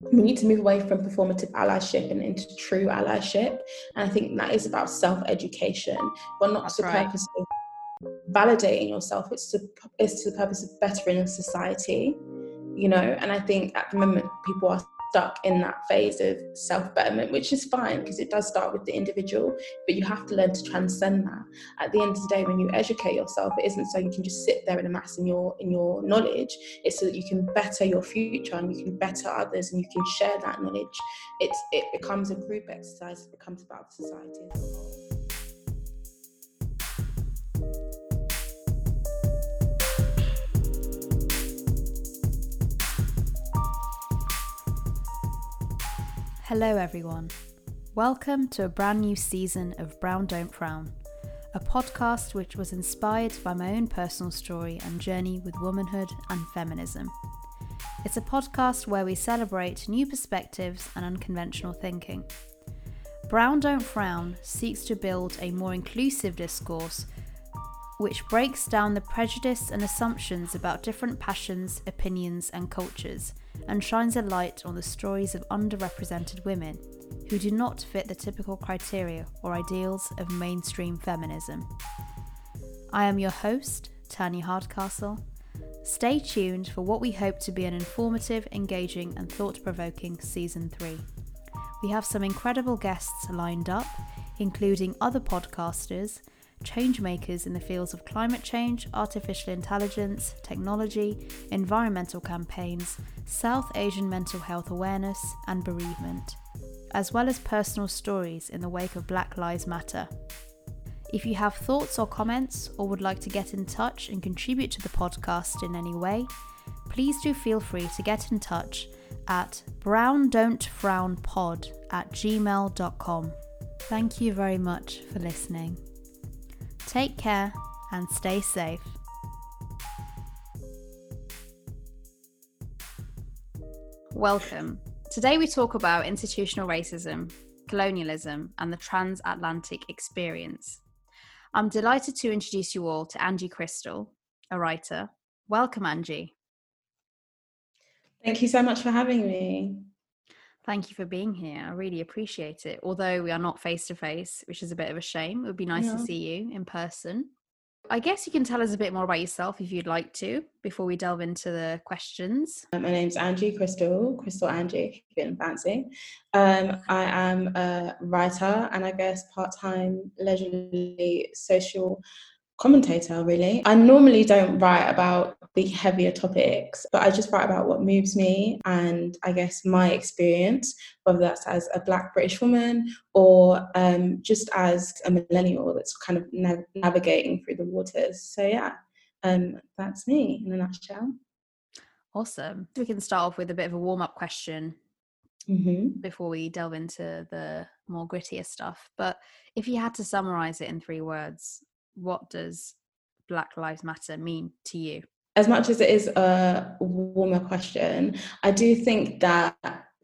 we need to move away from performative allyship and into true allyship. And I think that is about self education, but not That's to the right. purpose of validating yourself. It's to, it's to the purpose of bettering society, you know. And I think at the moment, people are stuck in that phase of self betterment, which is fine because it does start with the individual, but you have to learn to transcend that. At the end of the day, when you educate yourself, it isn't so you can just sit there and amass in your in your knowledge. It's so that you can better your future and you can better others and you can share that knowledge. It's it becomes a group exercise. It becomes about society as a whole. Hello, everyone. Welcome to a brand new season of Brown Don't Frown, a podcast which was inspired by my own personal story and journey with womanhood and feminism. It's a podcast where we celebrate new perspectives and unconventional thinking. Brown Don't Frown seeks to build a more inclusive discourse which breaks down the prejudice and assumptions about different passions, opinions, and cultures and shines a light on the stories of underrepresented women who do not fit the typical criteria or ideals of mainstream feminism. I am your host, Tanya Hardcastle. Stay tuned for what we hope to be an informative, engaging, and thought provoking season 3. We have some incredible guests lined up, including other podcasters changemakers in the fields of climate change, artificial intelligence, technology, environmental campaigns, South Asian mental health awareness, and bereavement, as well as personal stories in the wake of Black Lives Matter. If you have thoughts or comments or would like to get in touch and contribute to the podcast in any way, please do feel free to get in touch at browndon'tfrownpod at gmail.com. Thank you very much for listening. Take care and stay safe. Welcome. Today we talk about institutional racism, colonialism, and the transatlantic experience. I'm delighted to introduce you all to Angie Crystal, a writer. Welcome, Angie. Thank you so much for having me. Thank you for being here. I really appreciate it. Although we are not face to face, which is a bit of a shame. It would be nice yeah. to see you in person. I guess you can tell us a bit more about yourself if you'd like to before we delve into the questions. My name's Angie Crystal, Crystal Angie, if you fancy. Um, I am a writer and I guess part time, leisurely social commentator really. I normally don't write about the heavier topics but i just write about what moves me and i guess my experience whether that's as a black british woman or um, just as a millennial that's kind of nav- navigating through the waters. So yeah um, that's me in a nutshell. Awesome. We can start off with a bit of a warm-up question mm-hmm. before we delve into the more grittier stuff but if you had to summarize it in three words what does Black Lives Matter mean to you? As much as it is a warmer question, I do think that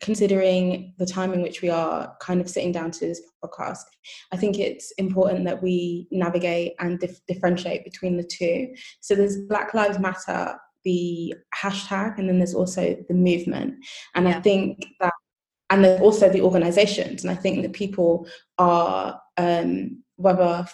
considering the time in which we are kind of sitting down to this podcast, I think it's important that we navigate and dif- differentiate between the two. So there's Black Lives Matter, the hashtag, and then there's also the movement. And yeah. I think that, and then also the organizations. And I think that people are, um, whether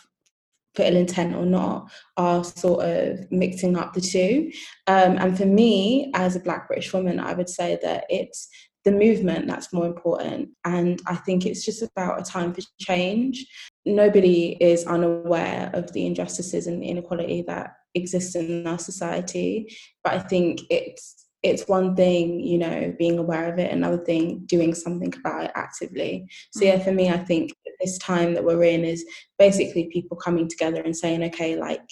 for ill intent or not are sort of mixing up the two. Um, and for me, as a Black British woman, I would say that it's the movement that's more important. And I think it's just about a time for change. Nobody is unaware of the injustices and the inequality that exists in our society. But I think it's it's one thing, you know, being aware of it, another thing, doing something about it actively. So, yeah, for me, I think this time that we're in is basically people coming together and saying, okay, like,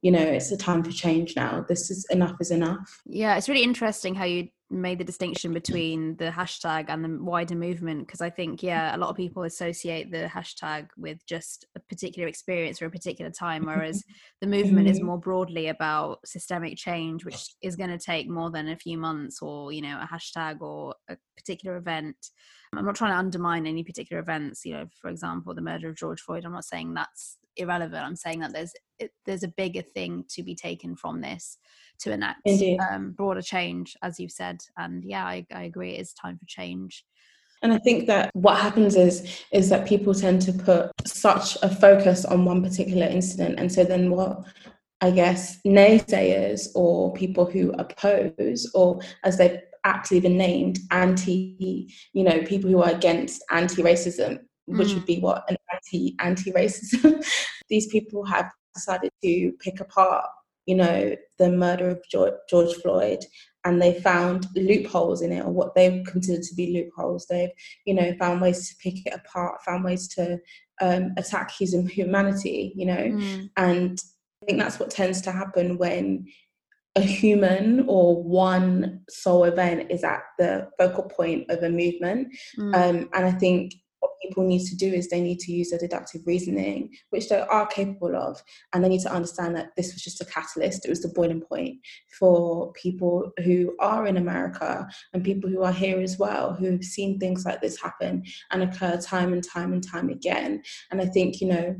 you know, it's a time for change now. This is enough is enough. Yeah, it's really interesting how you made the distinction between the hashtag and the wider movement because I think yeah a lot of people associate the hashtag with just a particular experience or a particular time whereas the movement is mm-hmm. more broadly about systemic change which is going to take more than a few months or you know a hashtag or a particular event I'm not trying to undermine any particular events you know for example the murder of George Floyd I'm not saying that's irrelevant. I'm saying that there's it, there's a bigger thing to be taken from this to enact um, broader change, as you've said. And yeah, I, I agree. It is time for change. And I think that what happens is is that people tend to put such a focus on one particular incident, and so then what I guess naysayers or people who oppose, or as they've actually been named, anti, you know, people who are against anti-racism, which mm. would be what an anti anti-racism. These people have decided to pick apart, you know, the murder of George, Floyd and they found loopholes in it or what they considered to be loopholes they've you know found ways to pick it apart found ways to um, attack his humanity you know mm. and i think that's what tends to happen when a human or one sole event is at the focal point of a movement mm. um, and i think people need to do is they need to use their deductive reasoning, which they are capable of, and they need to understand that this was just a catalyst. It was the boiling point for people who are in America and people who are here as well, who have seen things like this happen and occur time and time and time again. And I think, you know,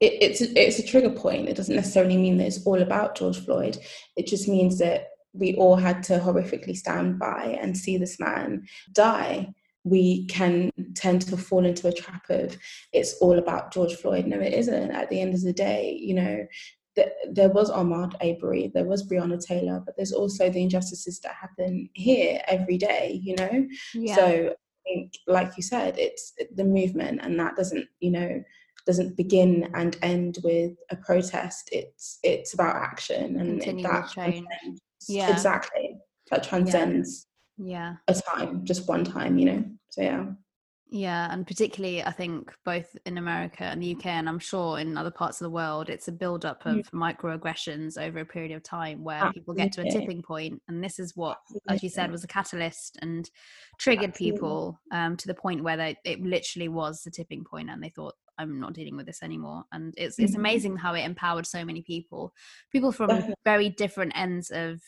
it, it's it's a trigger point. It doesn't necessarily mean that it's all about George Floyd. It just means that we all had to horrifically stand by and see this man die we can tend to fall into a trap of it's all about George Floyd. No, it isn't. At the end of the day, you know, th- there was Ahmaud Arbery, there was Breonna Taylor, but there's also the injustices that happen here every day, you know? Yeah. So I think, like you said, it's the movement, and that doesn't, you know, doesn't begin and end with a protest. It's it's about action and that change. Yeah, exactly. That transcends yeah a time just one time you know so yeah yeah and particularly i think both in america and the uk and i'm sure in other parts of the world it's a build up of mm. microaggressions over a period of time where Absolutely. people get to a tipping point and this is what Absolutely. as you said was a catalyst and triggered Absolutely. people um, to the point where they, it literally was the tipping point and they thought i'm not dealing with this anymore and it's it's mm-hmm. amazing how it empowered so many people people from Definitely. very different ends of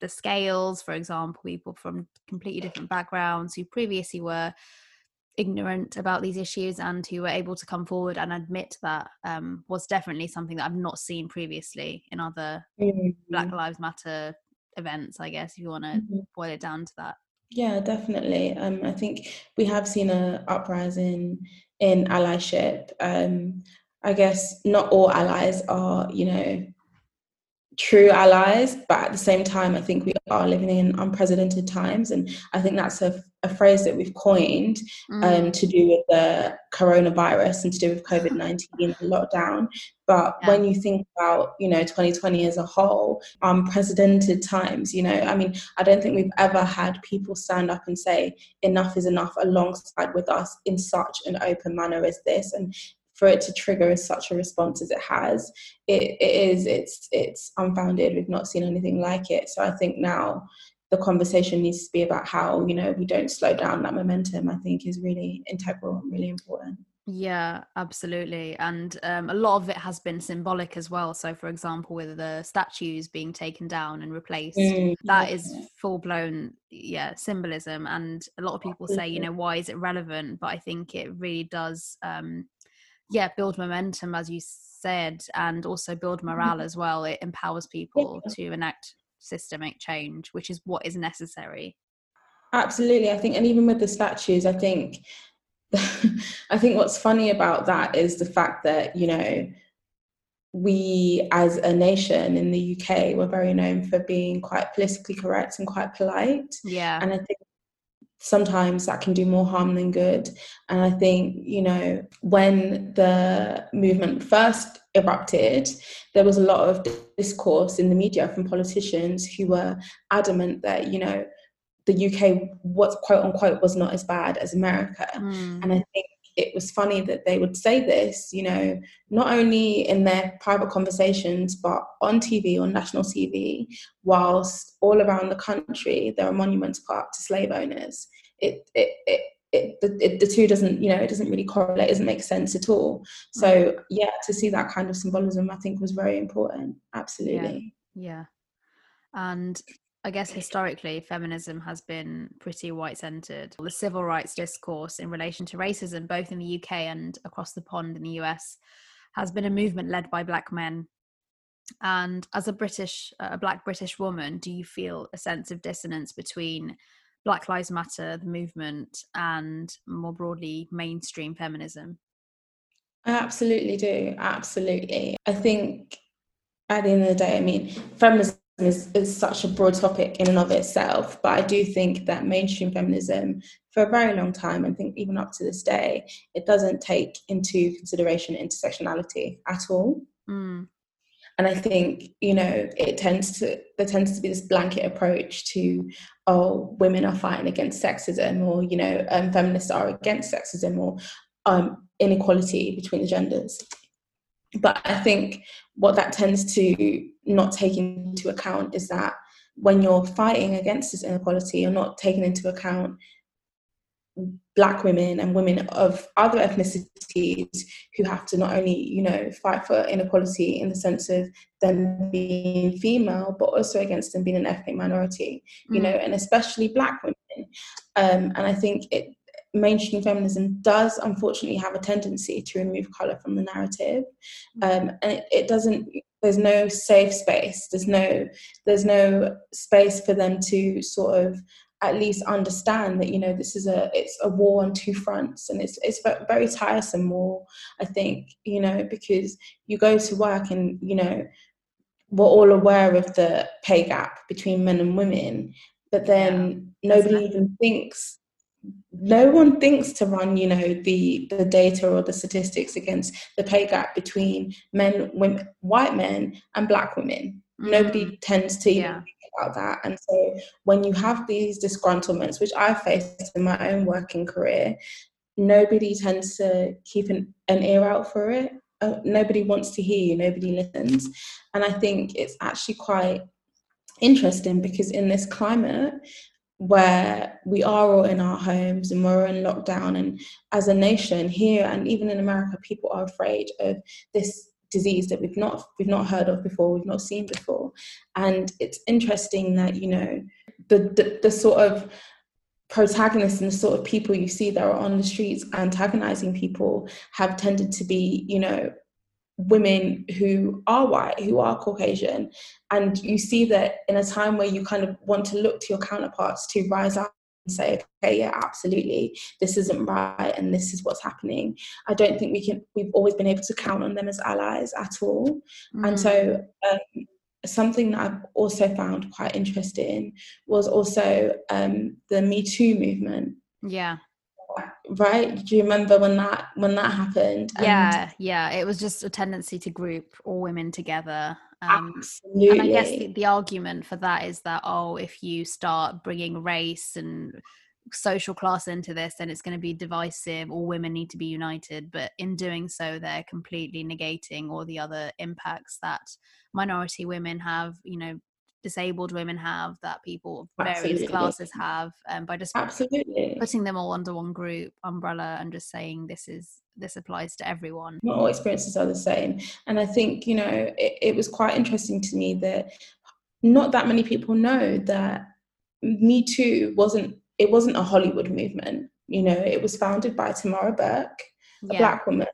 the scales, for example, people from completely different backgrounds who previously were ignorant about these issues and who were able to come forward and admit that um, was definitely something that I've not seen previously in other mm-hmm. Black Lives Matter events, I guess, if you want to mm-hmm. boil it down to that. Yeah, definitely. Um, I think we have seen a uprising in allyship. Um, I guess not all allies are, you know, true allies, but at the same time, I think we are living in unprecedented times. And I think that's a, a phrase that we've coined um, mm. to do with the coronavirus and to do with COVID 19 and lockdown. But yeah. when you think about, you know, 2020 as a whole, unprecedented times, you know, I mean, I don't think we've ever had people stand up and say enough is enough alongside with us in such an open manner as this. And for it to trigger such a response as it has, it, it is it's it's unfounded. We've not seen anything like it. So I think now the conversation needs to be about how you know we don't slow down that momentum. I think is really integral and really important. Yeah, absolutely. And um, a lot of it has been symbolic as well. So, for example, with the statues being taken down and replaced, mm, that is full blown, yeah, symbolism. And a lot of people say, you know, why is it relevant? But I think it really does um, yeah build momentum as you said and also build mm-hmm. morale as well it empowers people yeah. to enact systemic change which is what is necessary absolutely i think and even with the statues i think i think what's funny about that is the fact that you know we as a nation in the UK were very known for being quite politically correct and quite polite. Yeah. And I think sometimes that can do more harm than good. And I think, you know, when the movement first erupted, there was a lot of discourse in the media from politicians who were adamant that, you know, the UK what quote unquote was not as bad as America. Mm. And I think it was funny that they would say this, you know, not only in their private conversations, but on TV, on national TV, whilst all around the country there are monuments put up to slave owners. It, it, it, it, the, it, the two doesn't, you know, it doesn't really correlate, it doesn't make sense at all. So, mm. yeah, to see that kind of symbolism, I think was very important. Absolutely. Yeah. yeah. And I guess historically, feminism has been pretty white centered. The civil rights discourse in relation to racism, both in the UK and across the pond in the US, has been a movement led by black men. And as a British, a black British woman, do you feel a sense of dissonance between Black Lives Matter, the movement, and more broadly, mainstream feminism? I absolutely do. Absolutely. I think at the end of the day, I mean, feminism is, is such a broad topic in and of itself, but I do think that mainstream feminism, for a very long time, and think even up to this day, it doesn't take into consideration intersectionality at all. Mm. And I think, you know, it tends to there tends to be this blanket approach to, oh, women are fighting against sexism, or you know, um, feminists are against sexism, or um, inequality between the genders. But I think what that tends to not take into account is that when you're fighting against this inequality, you're not taking into account black women and women of other ethnicities who have to not only you know fight for inequality in the sense of them being female but also against them being an ethnic minority you mm. know and especially black women um, and i think it mainstream feminism does unfortunately have a tendency to remove color from the narrative. Um, and it, it, doesn't there's no safe space. There's no there's no space for them to sort of at least understand that you know this is a it's a war on two fronts. And it's it's a very tiresome war i think you know because you go to work and you know we're all aware of the pay gap between men and women but then yeah, nobody even thinks no one thinks to run you know the the data or the statistics against the pay gap between men women white men and black women. Mm. nobody tends to yeah. think about that. And so when you have these disgruntlements which i faced in my own working career nobody tends to keep an, an ear out for it. Uh, nobody wants to hear you. Nobody listens. And i think it's actually quite interesting because in this climate where we are all in our homes and we're in lockdown. And as a nation here and even in america people are afraid of this disease that we've not we've not heard of before we've not seen before. And it's interesting that you know the the, the sort of protagonists and the sort of people you see that are on the streets antagonizing people have tended to be you know women who are white, who are Caucasian. And you see that in a time where you kind of want to look to your counterparts to rise up and say, okay, yeah, absolutely, this isn't right and this is what's happening. I don't think we can, we've always been able to count on them as allies at all. Mm. And so, um, something that I've also found quite interesting was also um, the Me Too movement. Yeah right? Do you remember when that when that happened? And yeah yeah it was just a tendency to group all women together um, absolutely. and i guess the, the argument for that is that oh if you start bringing race and social class into this then it's going to be divisive all women need to be united. But in doing so they're completely negating all the other impacts that minority women have you know disabled women have that people of various Absolutely. classes have um, by just Absolutely. putting them all under one group umbrella and just saying this is this applies to everyone not all experiences are the same and i think you know it, it was quite interesting to me that not that many people know that me too wasn't it wasn't a hollywood movement you know it was founded by tarana burke a yeah. black woman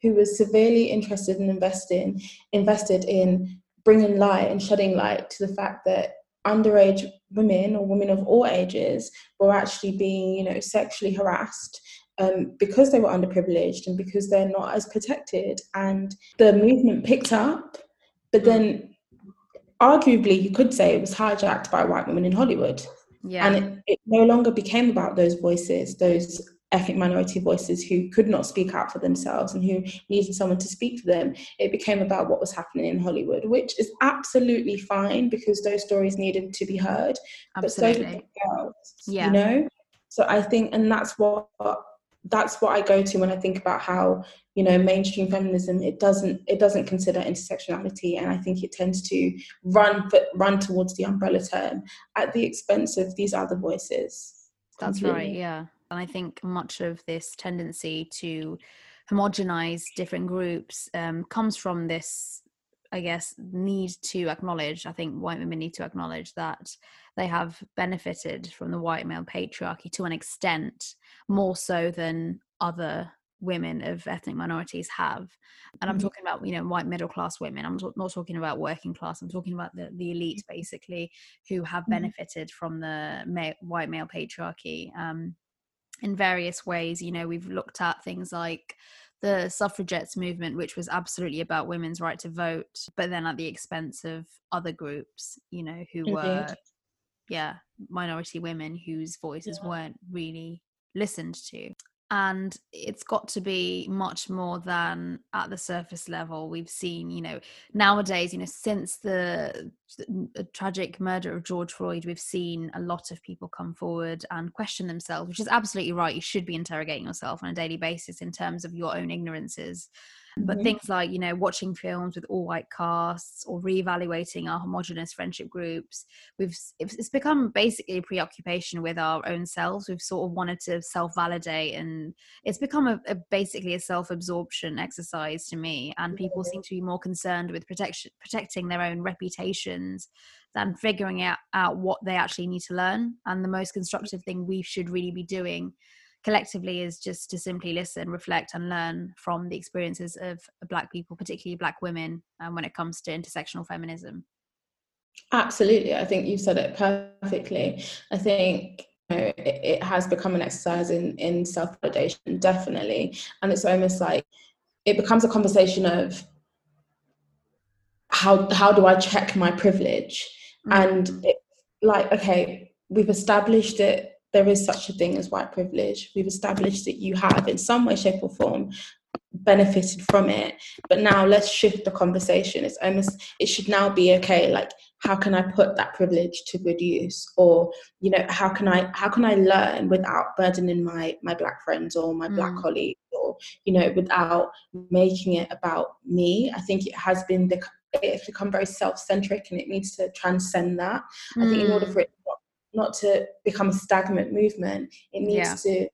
who was severely interested in investing invested in bringing light and shedding light to the fact that underage women or women of all ages were actually being, you know, sexually harassed um, because they were underprivileged and because they're not as protected. And the movement picked up, but then arguably you could say it was hijacked by white women in Hollywood. Yeah. And it, it no longer became about those voices, those ethnic minority voices who could not speak out for themselves and who needed someone to speak for them, it became about what was happening in Hollywood, which is absolutely fine because those stories needed to be heard. Absolutely. But so did girls, yeah. you know? So I think, and that's what that's what I go to when I think about how you know mainstream feminism it doesn't it doesn't consider intersectionality and I think it tends to run but run towards the umbrella term at the expense of these other voices. That's completely. right. Yeah. And I think much of this tendency to homogenize different groups um, comes from this I guess, need to acknowledge, I think white women need to acknowledge that they have benefited from the white male patriarchy to an extent more so than other women of ethnic minorities have and i'm mm-hmm. talking about you know white middle class women i'm not talking about working class i'm talking about the, the elite basically who have mm-hmm. benefited from the white male patriarchy um, in various ways you know we've looked at things like the suffragettes movement which was absolutely about women's right to vote but then at the expense of other groups you know who Indeed. were yeah minority women whose voices yeah. weren't really listened to and it's got to be much more than at the surface level. We've seen you know nowadays you know since the, the, tragic murder of george floyd we've seen a lot of people come forward and question themselves which is absolutely right. You should be interrogating yourself on a daily basis in terms of your own ignorances but mm-hmm. things like you know watching films with all white casts or reevaluating our homogenous friendship groups we've it's become basically a preoccupation with our own selves. We've sort of wanted to self-validate and it's become a, a basically a self-absorption exercise to me and people seem to be more concerned with protection protecting their own reputations than figuring out, out what they actually need to learn. And the most constructive thing we should really be doing collectively is just to simply listen, reflect, and learn from the experiences of Black people, particularly Black women, um, when it comes to intersectional feminism. Absolutely. I think you said it perfectly. I think you know, it, it has become an exercise in, in self validation, definitely. And it's almost like it becomes a conversation of how, how do I check my privilege? Mm-hmm. And it, like, okay, we've established it there is such a thing as white privilege. We've established that you have, in some way, shape, or form, benefited from it. But now let's shift the conversation. It's almost, it should now be okay, like, how can I put that privilege to good use? Or, you know, how can I how can I learn without burdening my my black friends or my mm. black colleagues or, you know, without making it about me? I think it has been it's become very self-centric and it needs to transcend that. Mm. I think in order mm. for it not to become a stagnant movement. It needs yeah. to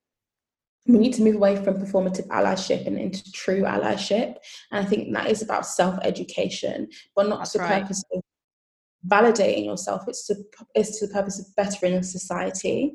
we need to move away from performative allyship and into true allyship. And I think that is about self-education, but not That's to the right. purpose of validating yourself. It's to it's to the purpose of bettering society,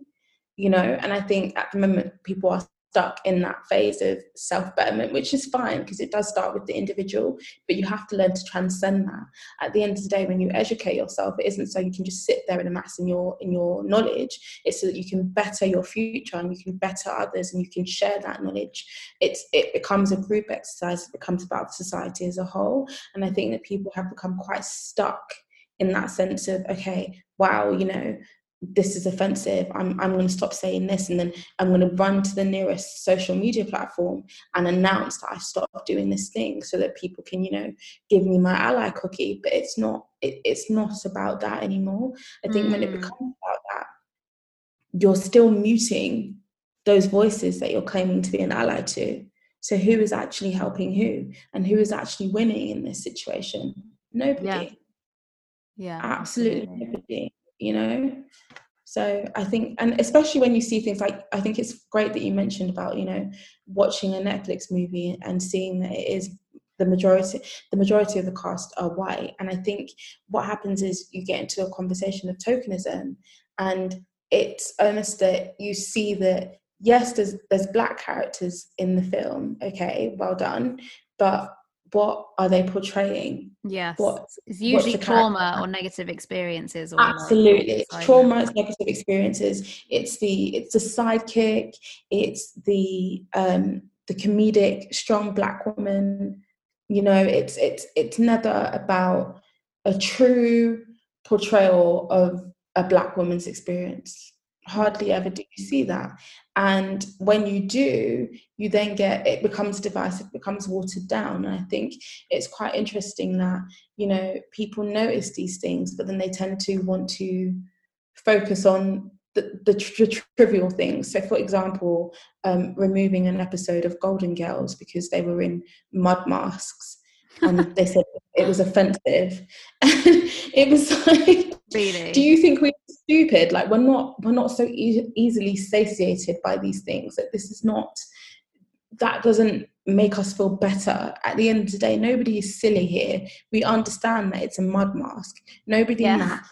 you know. And I think at the moment people are stuck in that phase of self betterment, which is fine because it does start with the individual, but you have to learn to transcend that. At the end of the day, when you educate yourself, it isn't so you can just sit there and amass in your in your knowledge. It's so that you can better your future and you can better others and you can share that knowledge. It's it becomes a group exercise. It becomes about society as a whole. And I think that people have become quite stuck in that sense of okay wow you know this is offensive i'm, I'm going to stop saying this and then i'm going to run to the nearest social media platform and announce that i stopped doing this thing so that people can you know give me my ally cookie. But it's not it, it's not about that anymore. I think mm. when it mm. becomes about that you're still muting those voices that you're claiming to be an ally to. So who is actually helping who? And who is actually winning in this situation? Nobody. Yeah, yeah absolutely, absolutely. nobody you know? So i think and especially when you see things like i think it's great that you mentioned about you know watching a netflix movie and seeing that it is the majority the majority of the cast are white. And i think what happens is you get into a conversation of tokenism and it's almost that you see that yes there's there's black characters in the film okay well done but what are they portraying? Yes. What, it's usually trauma or negative experiences. Or Absolutely. It's trauma, it's negative experiences. It's the it's the sidekick, it's the um the comedic strong black woman. You know, it's it's it's never about a true portrayal of a black woman's experience hardly ever do you see that. And when you do you then get it becomes divisive becomes watered down. And i think it's quite interesting that you know people notice these things but then they tend to want to focus on the, the, trivial things. So for example um, removing an episode of golden girls because they were in mud masks and they said it was offensive. And it was like really? do you think we're stupid like we're not we're not so e- easily satiated by these things that this is not that doesn't make us feel better. At the end of the day, nobody is silly here. We understand that it's a mud mask. Nobody yeah. in that.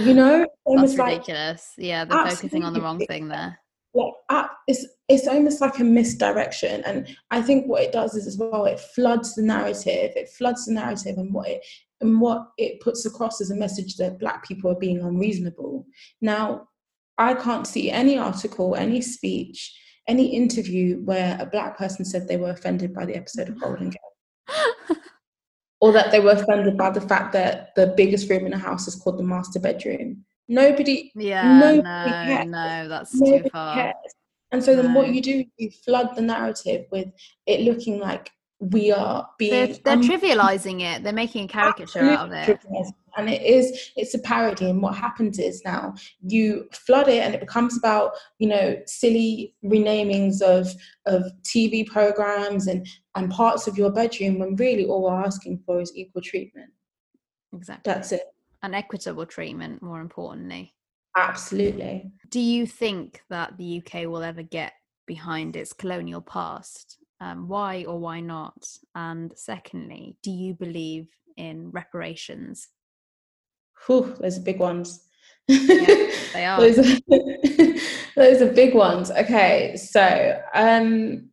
You know, that's ridiculous. Yeah, they're focusing on the wrong thing there. Like, it's it's almost like a misdirection, and I think what it does is as well it floods the narrative. It floods the narrative, and what it and what it puts across as a message that black people are being unreasonable. Now, I can't see any article, any speech any interview where a black person said they were offended by the episode of Golden Girl. or that they were offended by the fact that the biggest room in a house is called the master bedroom. Nobody, yeah, nobody no, cares. no, that's nobody too far. Cares. And so no. then what you do, you flood the narrative with it looking like we are being. They're, they're um, trivializing it. They're making a caricature out of it and it is it's a parody and what happens is now you flood it and it becomes about you know silly renamings of of tv programs and and parts of your bedroom when really all we're asking for is equal treatment exactly that's it and equitable treatment more importantly absolutely do you think that the uk will ever get behind its colonial past um, why or why not and secondly do you believe in reparations Whew, those are big ones. Yeah, they are. those, are those are big ones. Okay, so um,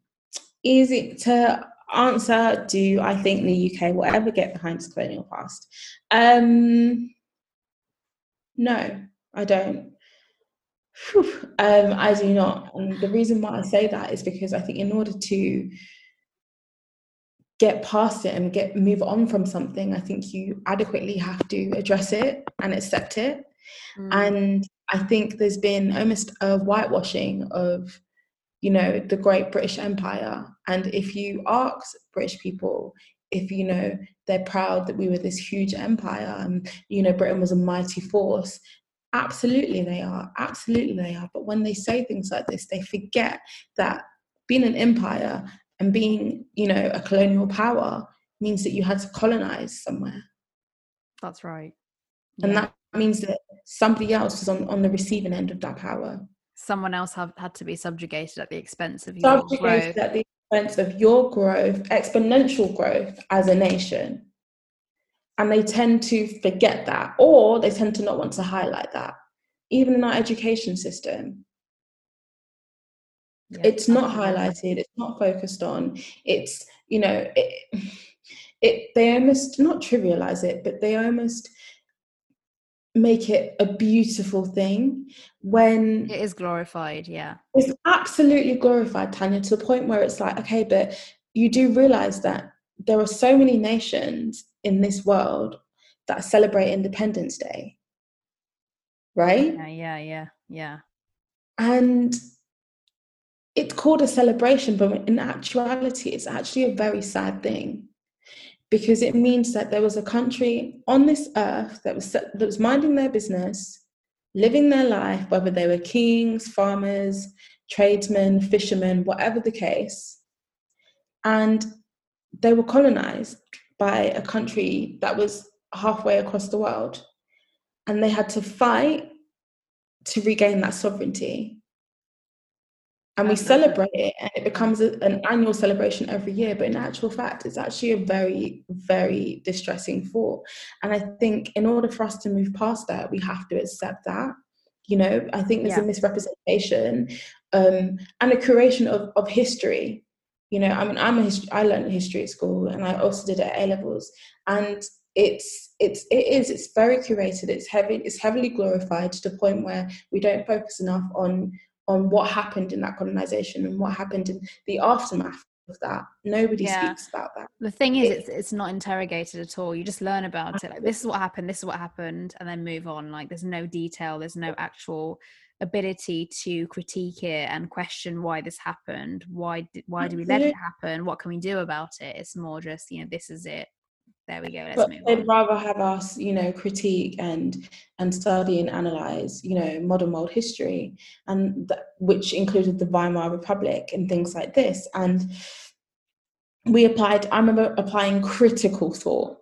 easy to answer. Do I think the UK will ever get behind its colonial past? Um, no, I don't. Um, I do not. And the reason why I say that is because I think in order to get past it and get move on from something i think you adequately have to address it and accept it mm. and i think there's been almost a whitewashing of you know the great british empire. And if you ask british people if you know they're proud that we were this huge empire and you know britain was a mighty force absolutely they are absolutely they are. But when they say things like this they forget that being an empire and being you know a colonial power means that you had to colonize somewhere. That's right. Yeah. and that means that somebody else was on, on the receiving end of that power someone else have, had to be subjugated at the expense of your subjugated growth. at the expense of your growth exponential growth as a nation. And they tend to forget that or they tend to not want to highlight that even in our education system. Yeah, it's not highlighted it's not focused on it's you know it, it they almost not trivialize it but they almost make it a beautiful thing when it is glorified yeah. It's absolutely glorified tanya to the point where it's like okay but you do realize that there are so many nations in this world that celebrate independence day. Right? Yeah yeah yeah yeah. And it's called a celebration, but in actuality, it's actually a very sad thing because it means that there was a country on this earth that was that was minding their business, living their life, whether they were kings, farmers, tradesmen, fishermen, whatever the case, and they were colonized by a country that was halfway across the world, and they had to fight to regain that sovereignty and we celebrate it and it becomes a, an annual celebration every year but in actual fact it's actually a very very distressing thought. And i think in order for us to move past that we have to accept that you know? I think there's yeah. a misrepresentation um, and a curation of, of history. You know i mean i'm a history i learned history at school and i also did it at a levels. And it's it's it is it's very curated. It's heavy it's heavily glorified to the point where we don't focus enough on on what happened in that colonization and what happened in the aftermath of that. Nobody yeah. speaks about that. The thing is, it, it's it's not interrogated at all. You just learn about it. Like this is what happened. This is what happened, and then move on. Like there's no detail. There's no actual ability to critique it and question why this happened. Why did why do we let it happen? What can we do about it? It's more just you know this is it there we go let's but they'd rather have us you know critique and and study and analyze you know modern world history and th- which included the weimar republic and things like this. And we applied i remember applying critical thought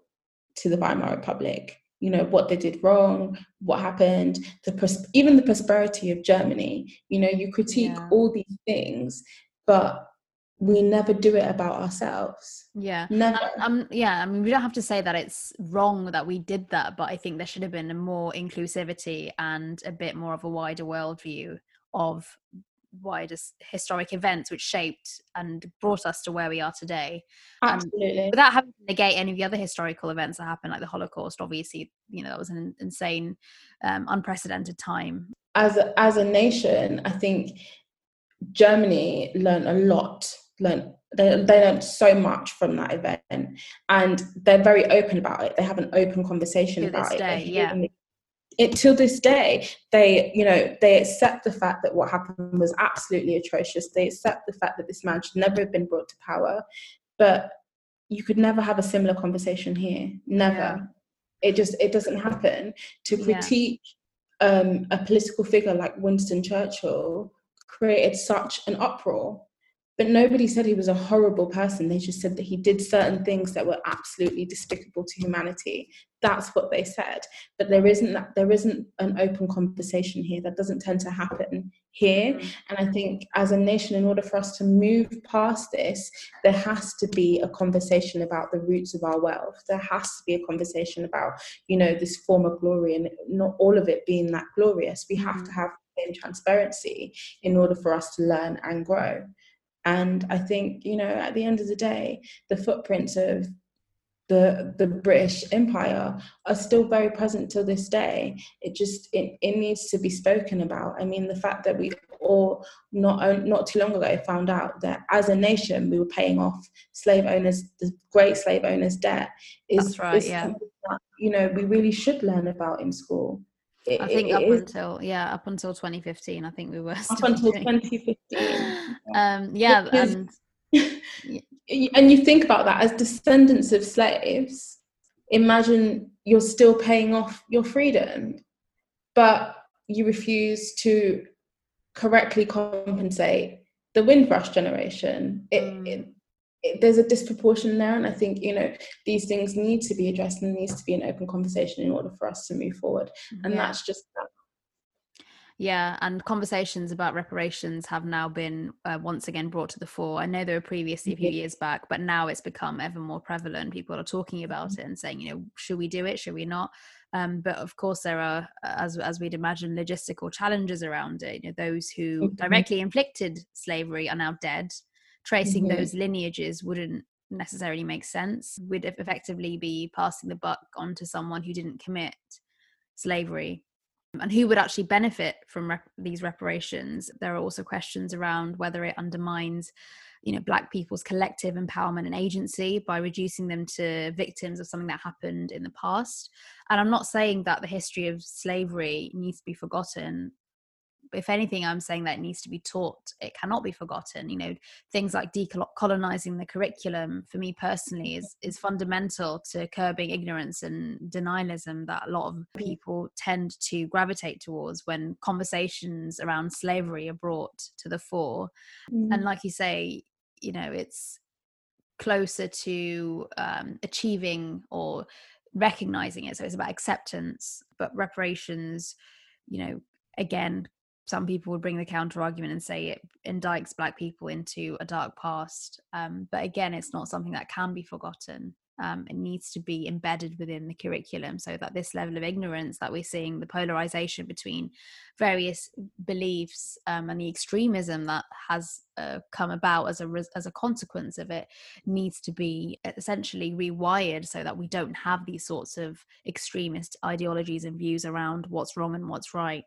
to the weimar republic you know what they did wrong what happened the pros- even the prosperity of germany. You know you critique yeah. all these things but we never do it about ourselves. Yeah. Never. Um, yeah, I mean, we don't have to say that it's wrong that we did that, but I think there should have been a more inclusivity and a bit more of a wider worldview of wider historic events which shaped and brought us to where we are today. Absolutely. without having to negate any of the other historical events that happened, like the Holocaust, obviously, you know, that was an insane, um, unprecedented time. As a, as a nation, I think Germany learned a lot learned they, they learned so much from that event and they're very open about it. They have an open conversation to about this it. day, yeah. it till this day they you know they accept the fact that what happened was absolutely atrocious. They accept the fact that this man should never have been brought to power. But you could never have a similar conversation here. Never. Yeah. it just it doesn't happen. To critique yeah. um, a political figure like winston churchill created such an uproar but nobody said he was a horrible person. They just said that he did certain things that were absolutely despicable to humanity. That's what they said. But there isn't that, there isn't an open conversation here. That doesn't tend to happen here. Mm. And I think as a nation, in order for us to move past this, there has to be a conversation about the roots of our wealth. There has to be a conversation about, you know, this former glory and not all of it being that glorious. We have mm. to have transparency in order for us to learn and grow. And I think, you know, at the end of the day, the footprints of the the British Empire are still very present till this day. It just it, it needs to be spoken about. I mean, the fact that we all not not too long ago found out that as a nation we were paying off slave owners the great slave owners debt is, right, is yeah. That, you know we really should learn about in school. It, I think up is, until yeah, up until 2015, I think we were up until 2015. um, yeah, and and you think about that as descendants of slaves. Imagine you're still paying off your freedom, but you refuse to correctly compensate the Windrush generation. It, mm. it, there's a disproportion there and i think you know these things need to be addressed and needs to be an open conversation in order for us to move forward and yeah. that's just that yeah, and conversations about reparations have now been uh, once again brought to the fore. I know they were previously a few years back, but now it's become ever more prevalent. People are talking about mm-hmm. it and saying, you know, should we do it? Should we not? Um, but of course, there are, as as we'd imagine, logistical challenges around it. You know, those who mm-hmm. directly inflicted slavery are now dead, tracing mm-hmm. those lineages wouldn't necessarily make sense would effectively be passing the buck on to someone who didn't commit slavery. And who would actually benefit from rep- these reparations? There are also questions around whether it undermines you know black people's collective empowerment and agency by reducing them to victims of something that happened in the past. And i'm not saying that the history of slavery needs to be forgotten if anything, I'm saying that it needs to be taught. It cannot be forgotten. You know, things like decolonizing the curriculum for me personally is is fundamental to curbing ignorance and denialism that a lot of people tend to gravitate towards when conversations around slavery are brought to the fore. Mm. And like you say, you know, it's closer to um, achieving or recognizing it. So it's about acceptance, but reparations, you know, again some people would bring the counter argument and say it indicts black people into a dark past um, but again it's not something that can be forgotten. Um, it needs to be embedded within the curriculum so that this level of ignorance that we're seeing the polarization between various beliefs um, and the extremism that has uh, come about as a as a consequence of it needs to be essentially rewired so that we don't have these sorts of extremist ideologies and views around what's wrong and what's right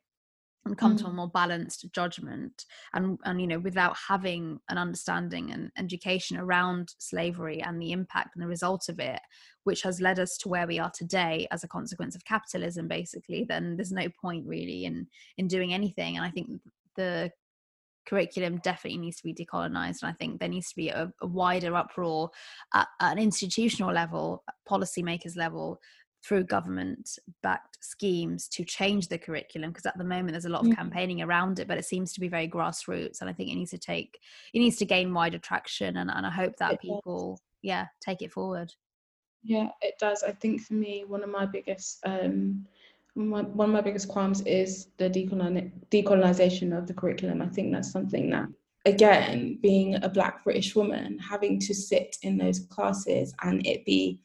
and come mm. to a mm. more balanced judgment and and you know without having an understanding and education around slavery and the impact and the result of it which has led us to where we are today as a consequence of capitalism basically then there's no point really in in doing anything and i think the curriculum definitely needs to be decolonized and i think there needs to be a, a wider uproar at, at, an institutional level policymakers level through government backed schemes to change the curriculum because at the moment there's a lot of mm. campaigning around it but it seems to be very grassroots and i think it needs to take it needs to gain wider traction and, and i hope that it people does. yeah take it forward yeah it does i think for me one of my biggest um my, one of my biggest qualms is the decolonization of the curriculum i think that's something that again, being a Black British woman, having to sit in those classes and it be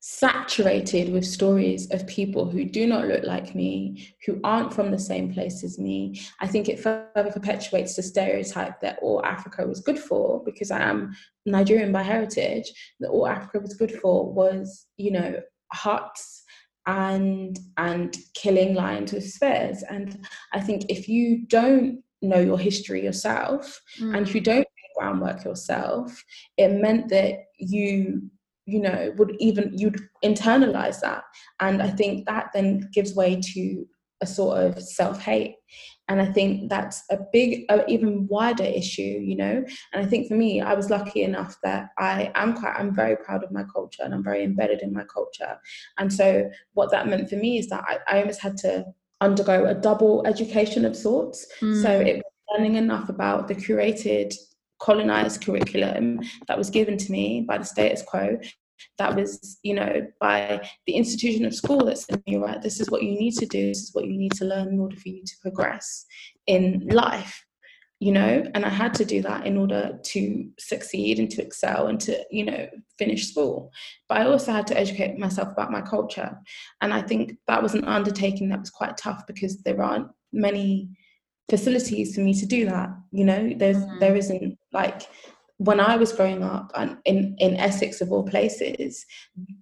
saturated with stories of people who do not look like me, who aren't from the same place as me. I think it further perpetuates the stereotype that all Africa was good for, because I am Nigerian by heritage, that all Africa was good for was, you know, huts and and killing lions with spears. And I think if you don't know your history yourself mm. and if you don't do groundwork yourself, it meant that you you know would even you'd internalize that. And i think that then gives way to a sort of self-hate. And i think that's a big a even wider issue you know? And i think for me i was lucky enough that i am quite i'm very proud of my culture and i'm very embedded in my culture. And so what that meant for me is that i, I almost had to undergo a double education of sorts. Mm. so it was learning enough about the curated colonized curriculum that was given to me by the status quo that was you know by the institution of school that said you right this is what you need to do this is what you need to learn in order for you to progress in life you know? And i had to do that in order to succeed and to excel and to you know finish school. But i also had to educate myself about my culture. And i think that was an undertaking that was quite tough because there aren't many facilities for me to do that you know? There's mm-hmm. there isn't like when I was growing up in, in Essex of all places,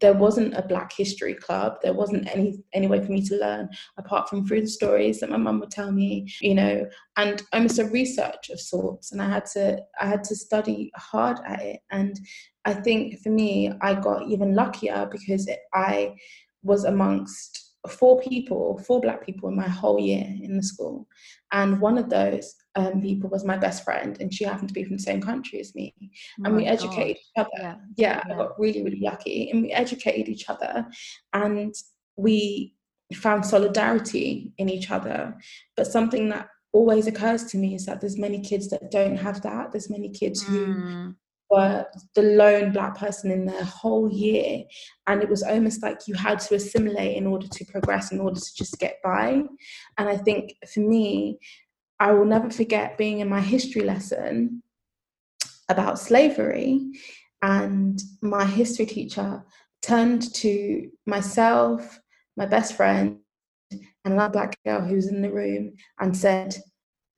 there wasn't a Black History Club. There wasn't any any way for me to learn apart from through the stories that my mum would tell me, you know, and almost a research of sorts. And I had to I had to study hard at it. And I think for me, I got even luckier because I was amongst four people, four black people in my whole year in the school. And one of those um, people was my best friend, and she happened to be from the same country as me. Oh and we educated God. each other. Yeah. Yeah, yeah, I got really, really lucky. And we educated each other, and we found solidarity in each other. But something that always occurs to me is that there's many kids that don't have that. There's many kids who mm were the lone black person in their whole year and it was almost like you had to assimilate in order to progress in order to just get by and i think for me i will never forget being in my history lesson about slavery and my history teacher turned to myself my best friend and another black girl who was in the room and said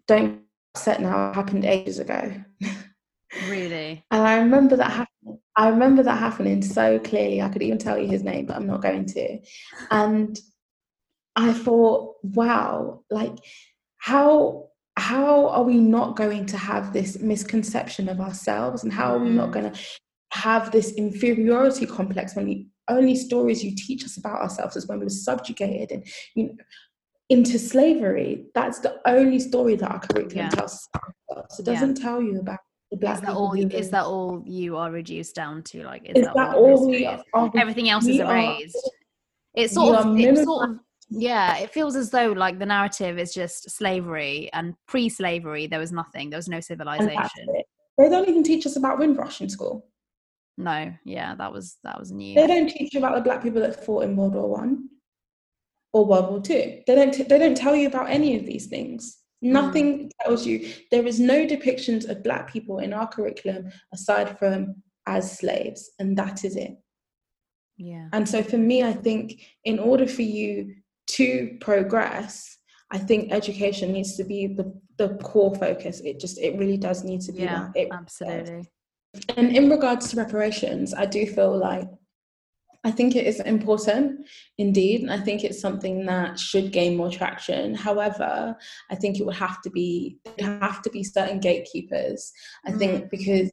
don't upset now it happened ages ago Really? And I remember that happening. I remember that happening so clearly. I could even tell you his name, but I'm not going to. And I thought, wow, like how how are we not going to have this misconception of ourselves? And how are we not mm. going to have this inferiority complex when the only stories you teach us about ourselves is when we were subjugated and you know into slavery? That's the only story that our curriculum yeah. tells us it doesn't yeah. tell you about the black is that all is that all you are reduced down to? Like is, is that, that, all we are, everything else is erased. Are, it's sort of, it's sort of yeah it feels as though like the narrative is just slavery and pre-slavery there was nothing there was no civilization. they don't even teach us about windrush in school. No yeah that was that was new. They don't teach you about the black people that fought in world war one or world war two. They don't t- they don't tell you about any of these things. Nothing mm. tells you. There is no depictions of black people in our curriculum aside from as slaves, and that is it. Yeah. And so for me, I think in order for you to progress, I think education needs to be the, the core focus. It just it really does need to be yeah, that. It, absolutely. And in regards to reparations, I do feel like I think it is important indeed. And I think it's something that should gain more traction. However, I think it would have to be have to be certain gatekeepers. I mm. think because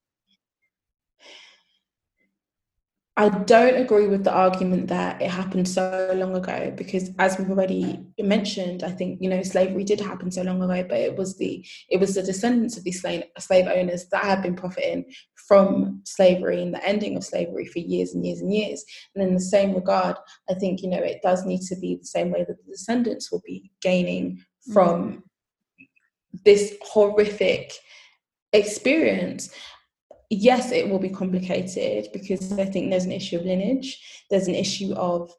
I don't agree with the argument that it happened so long ago because as we've already mentioned, I think, you know, slavery did happen so long ago, but it was the it was the descendants of these slave, slave owners that had been profiting from slavery and the ending of slavery for years and years and years. And in the same regard, I think, you know, it does need to be the same way that the descendants will be gaining from mm. this horrific experience yes, it will be complicated because I think there's an issue of lineage. There's an issue of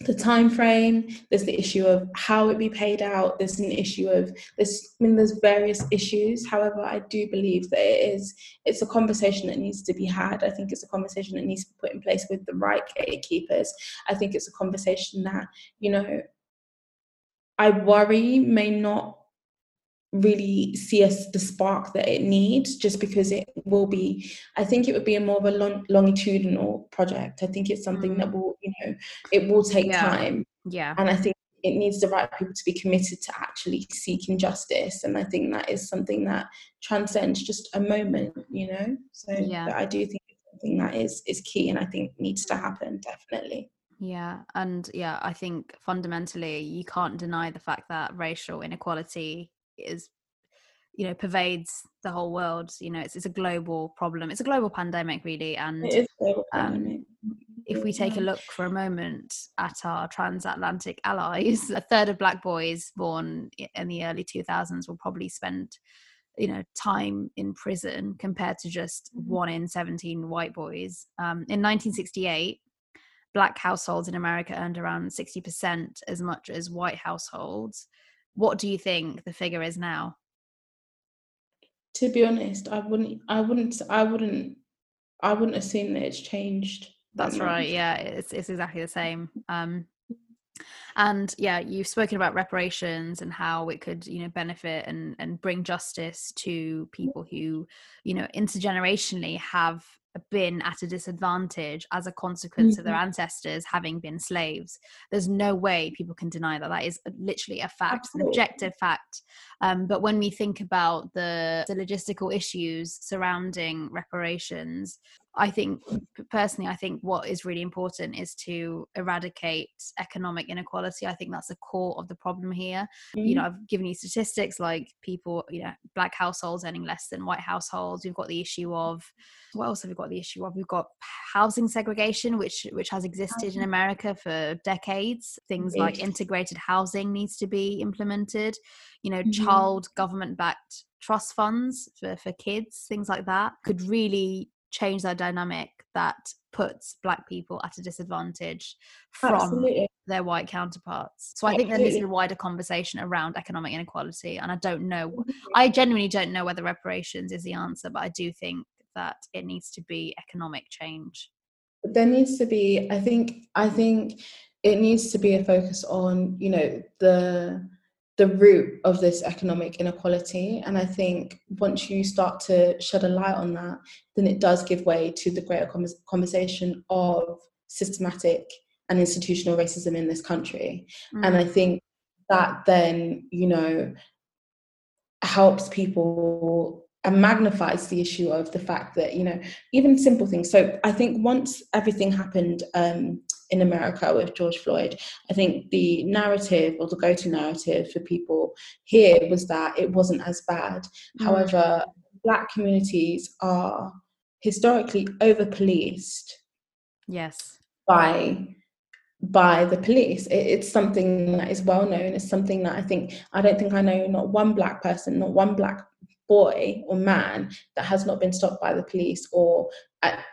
the time frame there's the issue of how it be paid out. There's an issue of there's i mean there's various issues. However i do believe that it is it's a conversation that needs to be had. I think it's a conversation that needs to be put in place with the right gatekeepers. I think it's a conversation that you know i worry may not really see us the spark that it needs just because it will be i think it would be a more of a long, longitudinal project. I think it's something mm. that will you know it will take yeah. time. Yeah. And i think it needs the right people to be committed to actually seeking justice. And i think that is something that transcends just a moment you know? So yeah. i do think it's something that is is key and i think needs to happen definitely. Yeah. And yeah i think fundamentally you can't deny the fact that racial inequality is you know pervades the whole world you know it's, it's a global problem it's a global pandemic really and um, if we take a look for a moment at our transatlantic allies a third of black boys born in the early 2000s will probably spend you know time in prison compared to just mm-hmm. one in 17 white boys. Um, in 1968 black households in america earned around 60% as much as white households what do you think the figure is now? To be honest, I wouldn't I wouldn't I wouldn't I wouldn't assume that it's changed. That's right. Yeah, it's it's exactly the same. Um and yeah you've spoken about reparations and how it could you know benefit and and bring justice to people who you know intergenerationally have been at a disadvantage as a consequence mm-hmm. of their mm-hmm. ancestors having been slaves. There's no way people can deny that. That is literally a fact, an objective fact. Um, but when we think about the, the logistical issues surrounding reparations, I think personally, I think what is really important is to eradicate economic inequality. I think that's the core of the problem here. Mm-hmm. You know, I've given you statistics like people, you know, black households earning less than white households. We've got the issue of what else have we got the issue of? We've got housing segregation, which which has existed in America for decades. Things like integrated housing needs to be implemented. You know, mm-hmm. Child government backed trust funds for, for kids, things like that could really change that dynamic that puts black people at a disadvantage from Absolutely. their white counterparts. So I Absolutely. think there needs to be a wider conversation around economic inequality. And I don't know, mm-hmm. I genuinely don't know whether reparations is the answer, but I do think that it needs to be economic change. There needs to be, I think, I think it needs to be a focus on, you know, the the root of this economic inequality. And I think once you start to shed a light on that, then it does give way to the greater conversation of systematic and institutional racism in this country. Mm. And I think that then, you know, helps people and magnifies the issue of the fact that, you know, even simple things. So I think once everything happened, um, in America with George Floyd. I think the narrative or the go to narrative for people here was that it wasn't as bad. Mm. However, Black communities are historically over policed. Yes. By by the police. It, it's something that is well known. It's something that I think I don't think I know not one black person, not one black boy or man that has not been stopped by the police or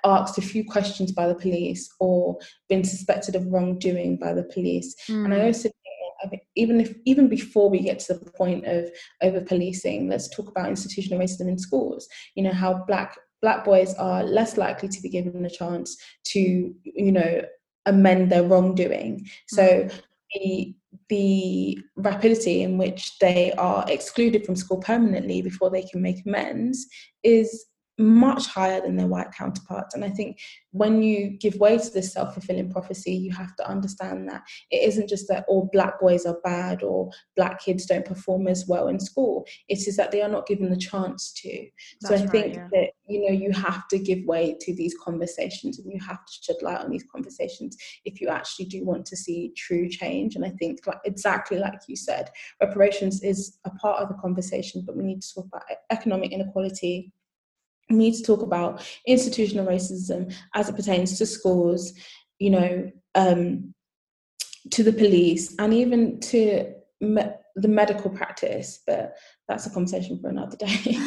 asked a few questions by the police or been suspected of wrongdoing by the police. Mm. And I hmm. also think even if even before we get to the point of over policing, let's talk about institutional racism in schools. You know how black black boys are less likely to be given a chance to you know amend their wrongdoing. So mm. the the rapidity in which they are excluded from school permanently before they can make amends is much higher than their white counterparts. And I think when you give way to this self fulfilling prophecy, you have to understand that it isn't just that all black boys are bad or black kids don't perform as well in school. It is that they are not given the chance to. That's so I think yeah. that, you know, you have to give way to these conversations and you have to shed light on these conversations if you actually do want to see true change. And I think like, exactly like you said, reparations is a part of the conversation, but we need to talk about economic inequality we need to talk about institutional racism as it pertains to schools, you know, um, to the police, and even to me- the medical practice. But that's a conversation for another day.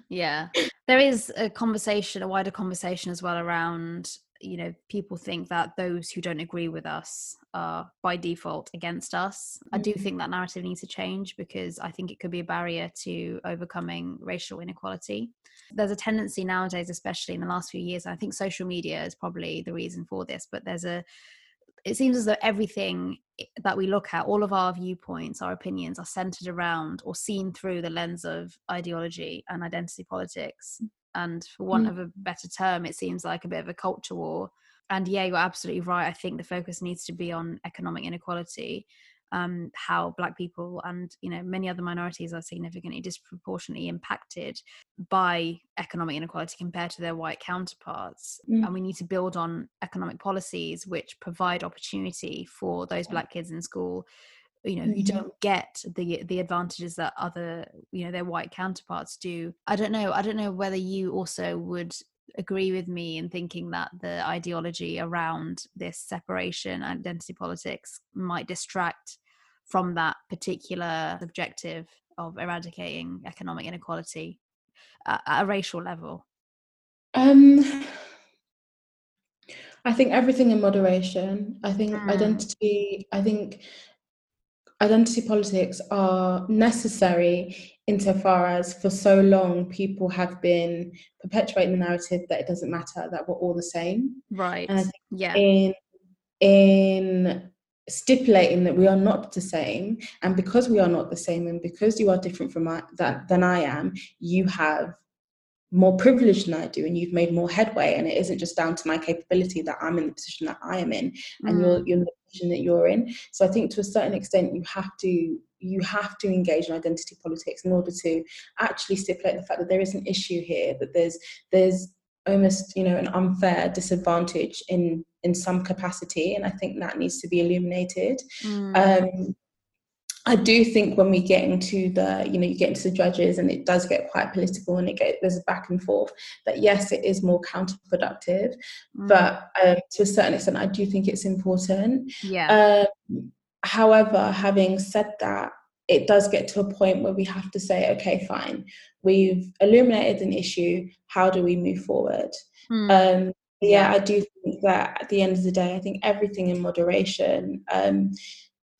yeah, there is a conversation, a wider conversation as well around you know people think that those who don't agree with us are by default against us mm-hmm. i do mm-hmm. think that narrative needs to change because i think it could be a barrier to overcoming racial inequality there's a tendency nowadays especially in the last few years i think social media is probably the reason for this but there's a it seems as though everything that we look at all of our viewpoints our opinions are centered around or seen through the lens of ideology and identity politics and for want mm. of a better term it seems like a bit of a culture war and yeah you're absolutely right i think the focus needs to be on economic inequality um, how black people and you know many other minorities are significantly disproportionately impacted by economic inequality compared to their white counterparts mm. and we need to build on economic policies which provide opportunity for those black kids in school you know mm-hmm. you don't get the the advantages that other you know their white counterparts do i don't know i don't know whether you also would agree with me in thinking that the ideology around this separation identity politics might distract from that particular objective of eradicating economic inequality at, at a racial level um I think everything in moderation. I think mm. identity, I think identity politics are necessary insofar as for so long people have been perpetuating the narrative that it doesn't matter that we're all the same. Right. And I yeah. in in stipulating that we are not the same and because we are not the same and because you are different from my, that than i am you have more privilege than I do and you've made more headway and it isn't just down to my capability that I'm in the position that I am in and mm. you're, you're position that you're in. So I think to a certain extent you have to you have to engage in identity politics in order to actually stipulate the fact that there is an issue here that there's there's almost you know an unfair disadvantage in in some capacity. And I think that needs to be illuminated. Mm. um, I do think when we get into the, you know, you get into the judges and it does get quite political and it get there's a back and forth. That yes, it is more counterproductive, mm. but um, to a certain extent, I do think it's important. Yeah. Um, however, having said that, it does get to a point where we have to say, okay, fine, we've illuminated an issue. How do we move forward? Mm. Um, yeah, I do think that at the end of the day, I think everything in moderation. Um,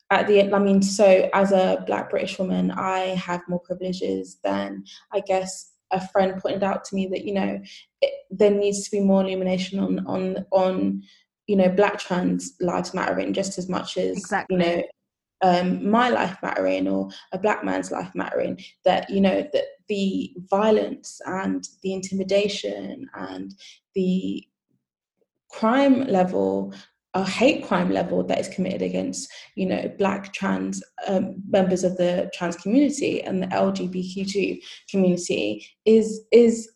at the I mean, so as a Black British woman, I have more privileges than I guess a friend pointed out to me that you know it, there needs to be more illumination on on on you know Black trans lives mattering just as much as exactly. you know um, my life mattering or a black man's life mattering that you know that the violence and the intimidation and the crime level a hate crime level that is committed against you know black trans um, members of the trans community and the lgbtq community is is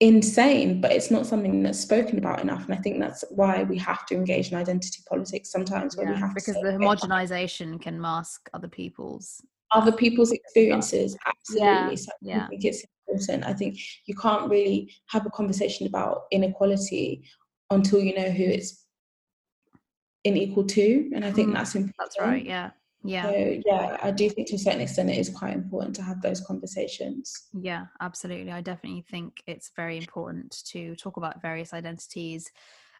insane but it's not something that's spoken about enough. And i think that's why we have to engage in identity politics sometimes where yeah, we have because the homogenization can mask other people's other people's experiences absolutely. Yeah, so yeah. i think it's important. I think you can't really have a conversation about inequality until you know who it's in equal to and i think mm, that's important. That's right yeah yeah. So yeah i do think to a certain extent it is quite important to have those conversations. Yeah absolutely i definitely think it's very important to talk about various identities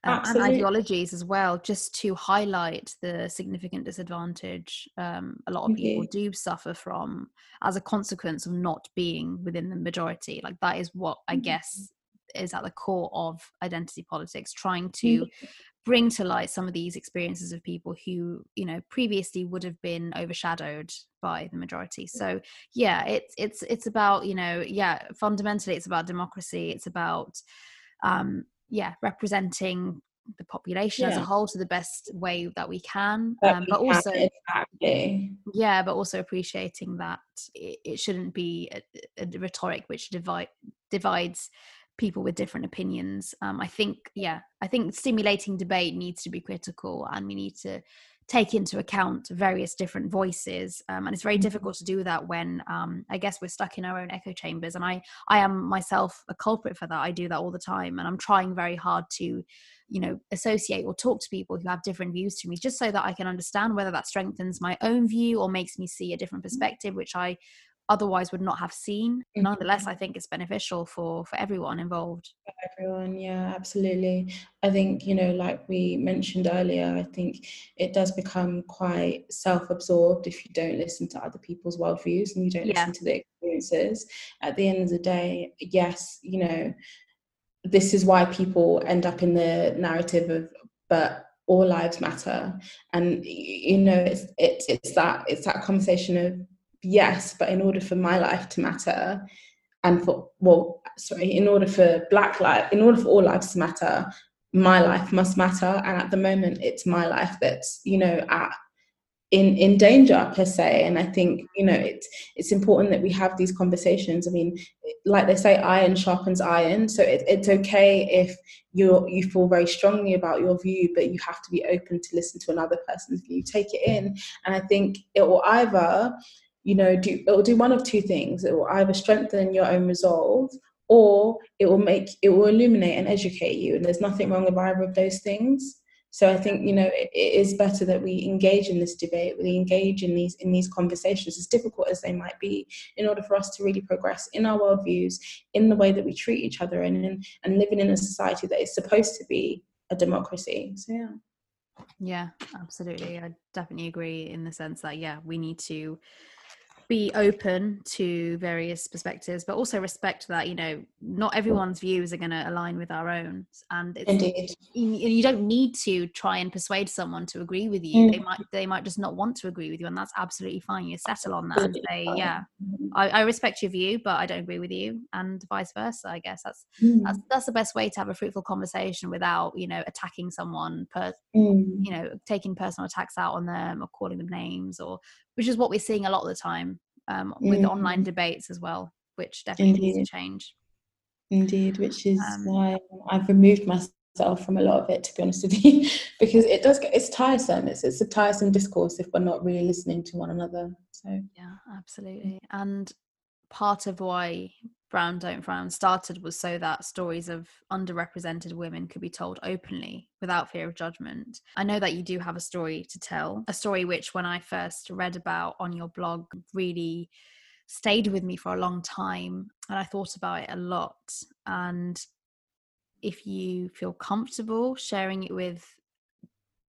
um, and ideologies as well just to highlight the significant disadvantage um, a lot of people do suffer from as a consequence of not being within the majority like that is what i mm-hmm. guess is at the core of identity politics trying to mm-hmm bring to light some of these experiences of people who you know previously would have been overshadowed by the majority so yeah it's it's it's about you know yeah fundamentally it's about democracy it's about um yeah representing the population yeah. as a whole to the best way that we can um, but also exactly. yeah but also appreciating that it, it shouldn't be a, a rhetoric which divide divides people with different opinions. Um, I think, yeah, I think stimulating debate needs to be critical, and we need to take into account various different voices um, and it's very mm-hmm. difficult to do that when um, i guess we're stuck in our own echo chambers and i i am myself a culprit for that i do that all the time and i'm trying very hard to you know associate or talk to people who have different views to me just so that i can understand whether that strengthens my own view or makes me see a different mm-hmm. perspective which i otherwise would not have seen. Mm-hmm. Nonetheless, I think it's beneficial for for everyone involved. For everyone, yeah, absolutely. I think you know, like we mentioned earlier, I think it does become quite self-absorbed if you don't listen to other people's worldviews and you don't yeah. listen to their experiences. At the end of the day, yes, you know, this is why people end up in the narrative of, but all lives matter and you know it's it's it's that it's that conversation of yes, but in order for my life to matter, and for well, sorry, in order for Black life, in order for all lives to matter, my life must matter. And at the moment, it's my life that's you know at in in danger per se. And i think you know it's it's important that we have these conversations. I mean like they say iron sharpens iron. So it, it's okay if you you feel very strongly about your view but you have to be open to listen to another person's view. Take it in. And i think it will either you know, do it will do one of two things. It will either strengthen your own resolve or it will make it will illuminate and educate you. And there's nothing wrong with either of those things. So I think you know it, it is better that we engage in this debate, we engage in these in these conversations, as difficult as they might be, in order for us to really progress in our worldviews, in the way that we treat each other, and and, and living in a society that is supposed to be a democracy. So yeah. Yeah, absolutely. I definitely agree in the sense that yeah, we need to be open to various perspectives but also respect that you know not everyone's views are going to align with our own and Indeed. You, you, don't need to try and persuade someone to agree with you mm. they might they might just not want to agree with you and that's absolutely fine you settle on that and say yeah I, I, respect your view but i don't agree with you and vice versa i guess that's mm. that's that's the best way to have a fruitful conversation without you know attacking someone per mm. you know taking personal attacks out on them or calling them names or which is what we're seeing a lot of the time um, with mm. online debates as well, which definitely Indeed. needs to change. Indeed, which is um, why I've removed myself from a lot of it, to be honest with you, because it does get it's tiresome. It's it's a tiresome discourse if we're not really listening to one another. So yeah, absolutely. And part of why Brown Don't Frown started was so that stories of underrepresented women could be told openly without fear of judgment. I know that you do have a story to tell, a story which, when I first read about on your blog, really stayed with me for a long time. And I thought about it a lot. And if you feel comfortable sharing it with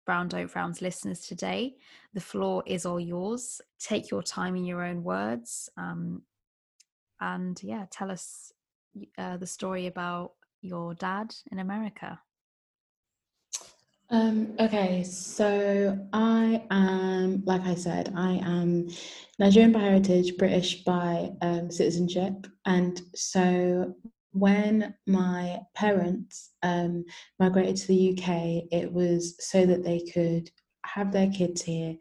Brown Don't Frown's listeners today, the floor is all yours. Take your time in your own words. Um, and yeah, tell us uh, the story about your dad in America. Um, okay, so I am, like I said, I am Nigerian by heritage, British by um, citizenship. And so when my parents um, migrated to the UK, it was so that they could have their kids here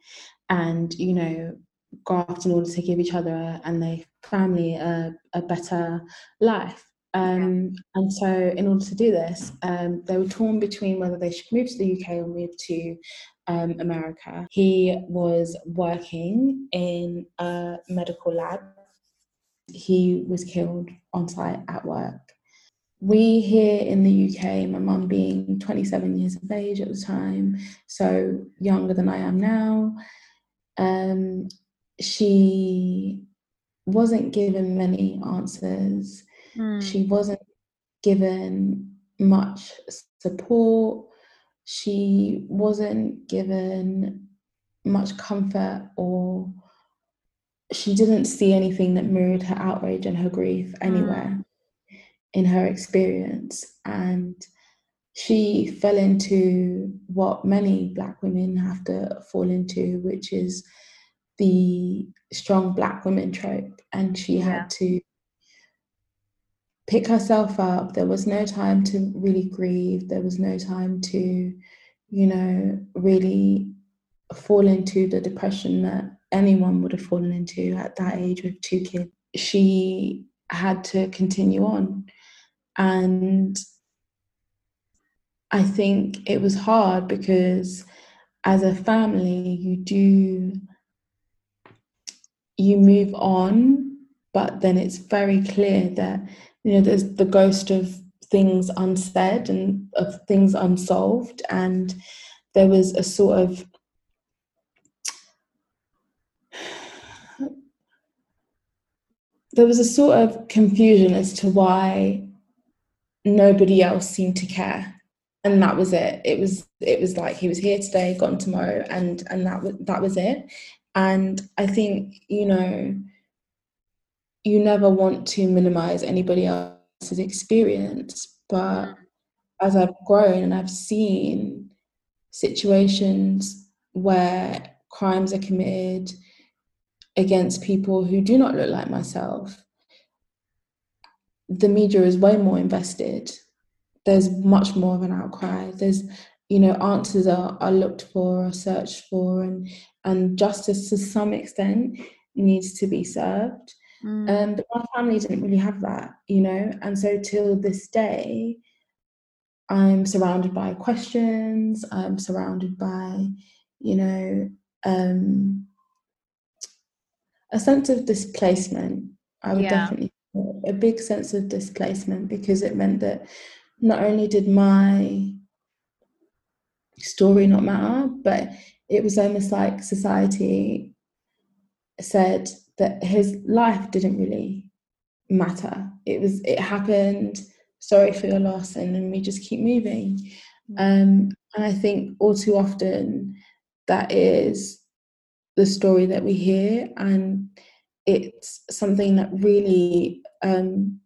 and, you know, graft in order to give each other and their family a, a better life. Um, and so, in order to do this, um, they were torn between whether they should move to the UK or move to um, America. He was working in a medical lab. He was killed on site at work. We here in the UK, my mum being 27 years of age at the time, so younger than I am now, um, she wasn't given many answers. Mm. She wasn't given much support. She wasn't given much comfort or she didn't see anything that mirrored her outrage and her grief anywhere mm. in her experience. And she fell into what many Black women have to fall into, which is the strong black woman trope and she yeah. had to pick herself up. There was no time to really grieve. There was no time to you know really fall into the depression that anyone would have fallen into at that age with two kids. She had to continue on. And i think it was hard because as a family you do you move on, but then it's very clear that you know there's the ghost of things unsaid and of things unsolved, and there was a sort of there was a sort of confusion as to why nobody else seemed to care. And that was it. It was it was like he was here today gone tomorrow and and that was that was it and i think you know you never want to minimize anybody else's experience but mm. as i've grown and i've seen situations where crimes are committed against people who do not look like myself the media is way more invested there's much more of an outcry there's you know answers are, are looked for or searched for and and justice to some extent needs to be served mm. um, but my family didn't really have that you know and so till this day i'm surrounded by questions i'm surrounded by you know um, a sense of displacement i would yeah. definitely a big sense of displacement because it meant that not only did my story not matter, but it was almost like society said that his life didn't really matter. It was it happened. Sorry for your loss, and then we just keep moving. Mm. Um, and I think all too often that is the story that we hear, and it's something that really um,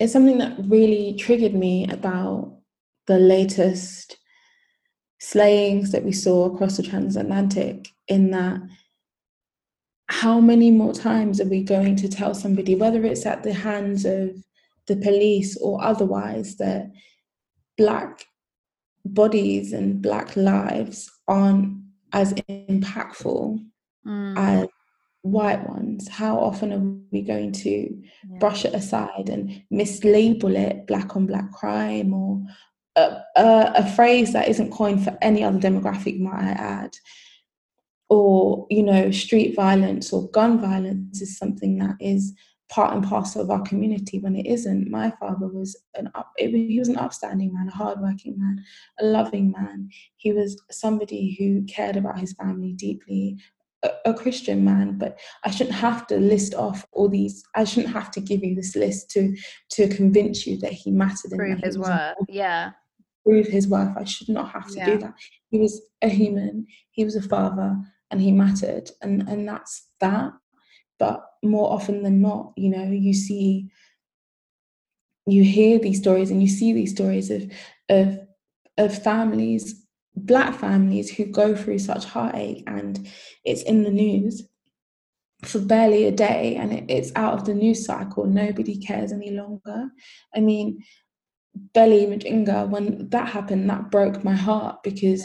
it's something that really triggered me about the latest slayings that we saw across the transatlantic in that how many more times are we going to tell somebody whether it's at the hands of the police or otherwise that black bodies and black lives aren't as impactful mm. as white ones how often are we going to yeah. brush it aside and mislabel it black on black crime or a, a, a, phrase that isn't coined for any other demographic might i add or you know street violence or gun violence is something that is part and parcel of our community when it isn't my father was an up he was an upstanding man a hardworking man a loving man he was somebody who cared about his family deeply a, Christian man, but I shouldn't have to list off all these. I shouldn't have to give you this list to to convince you that he mattered. Prove his worth. Yeah. Prove his worth. I should not have to yeah. do that. He was a human. He was a father, and he mattered, and and that's that. But more often than not, you know, you see, you hear these stories, and you see these stories of of of families black families who go through such heartache and it's in the news for barely a day and it, it's out of the news cycle nobody cares any longer i mean Belly Mujinga, when that happened, that broke my heart because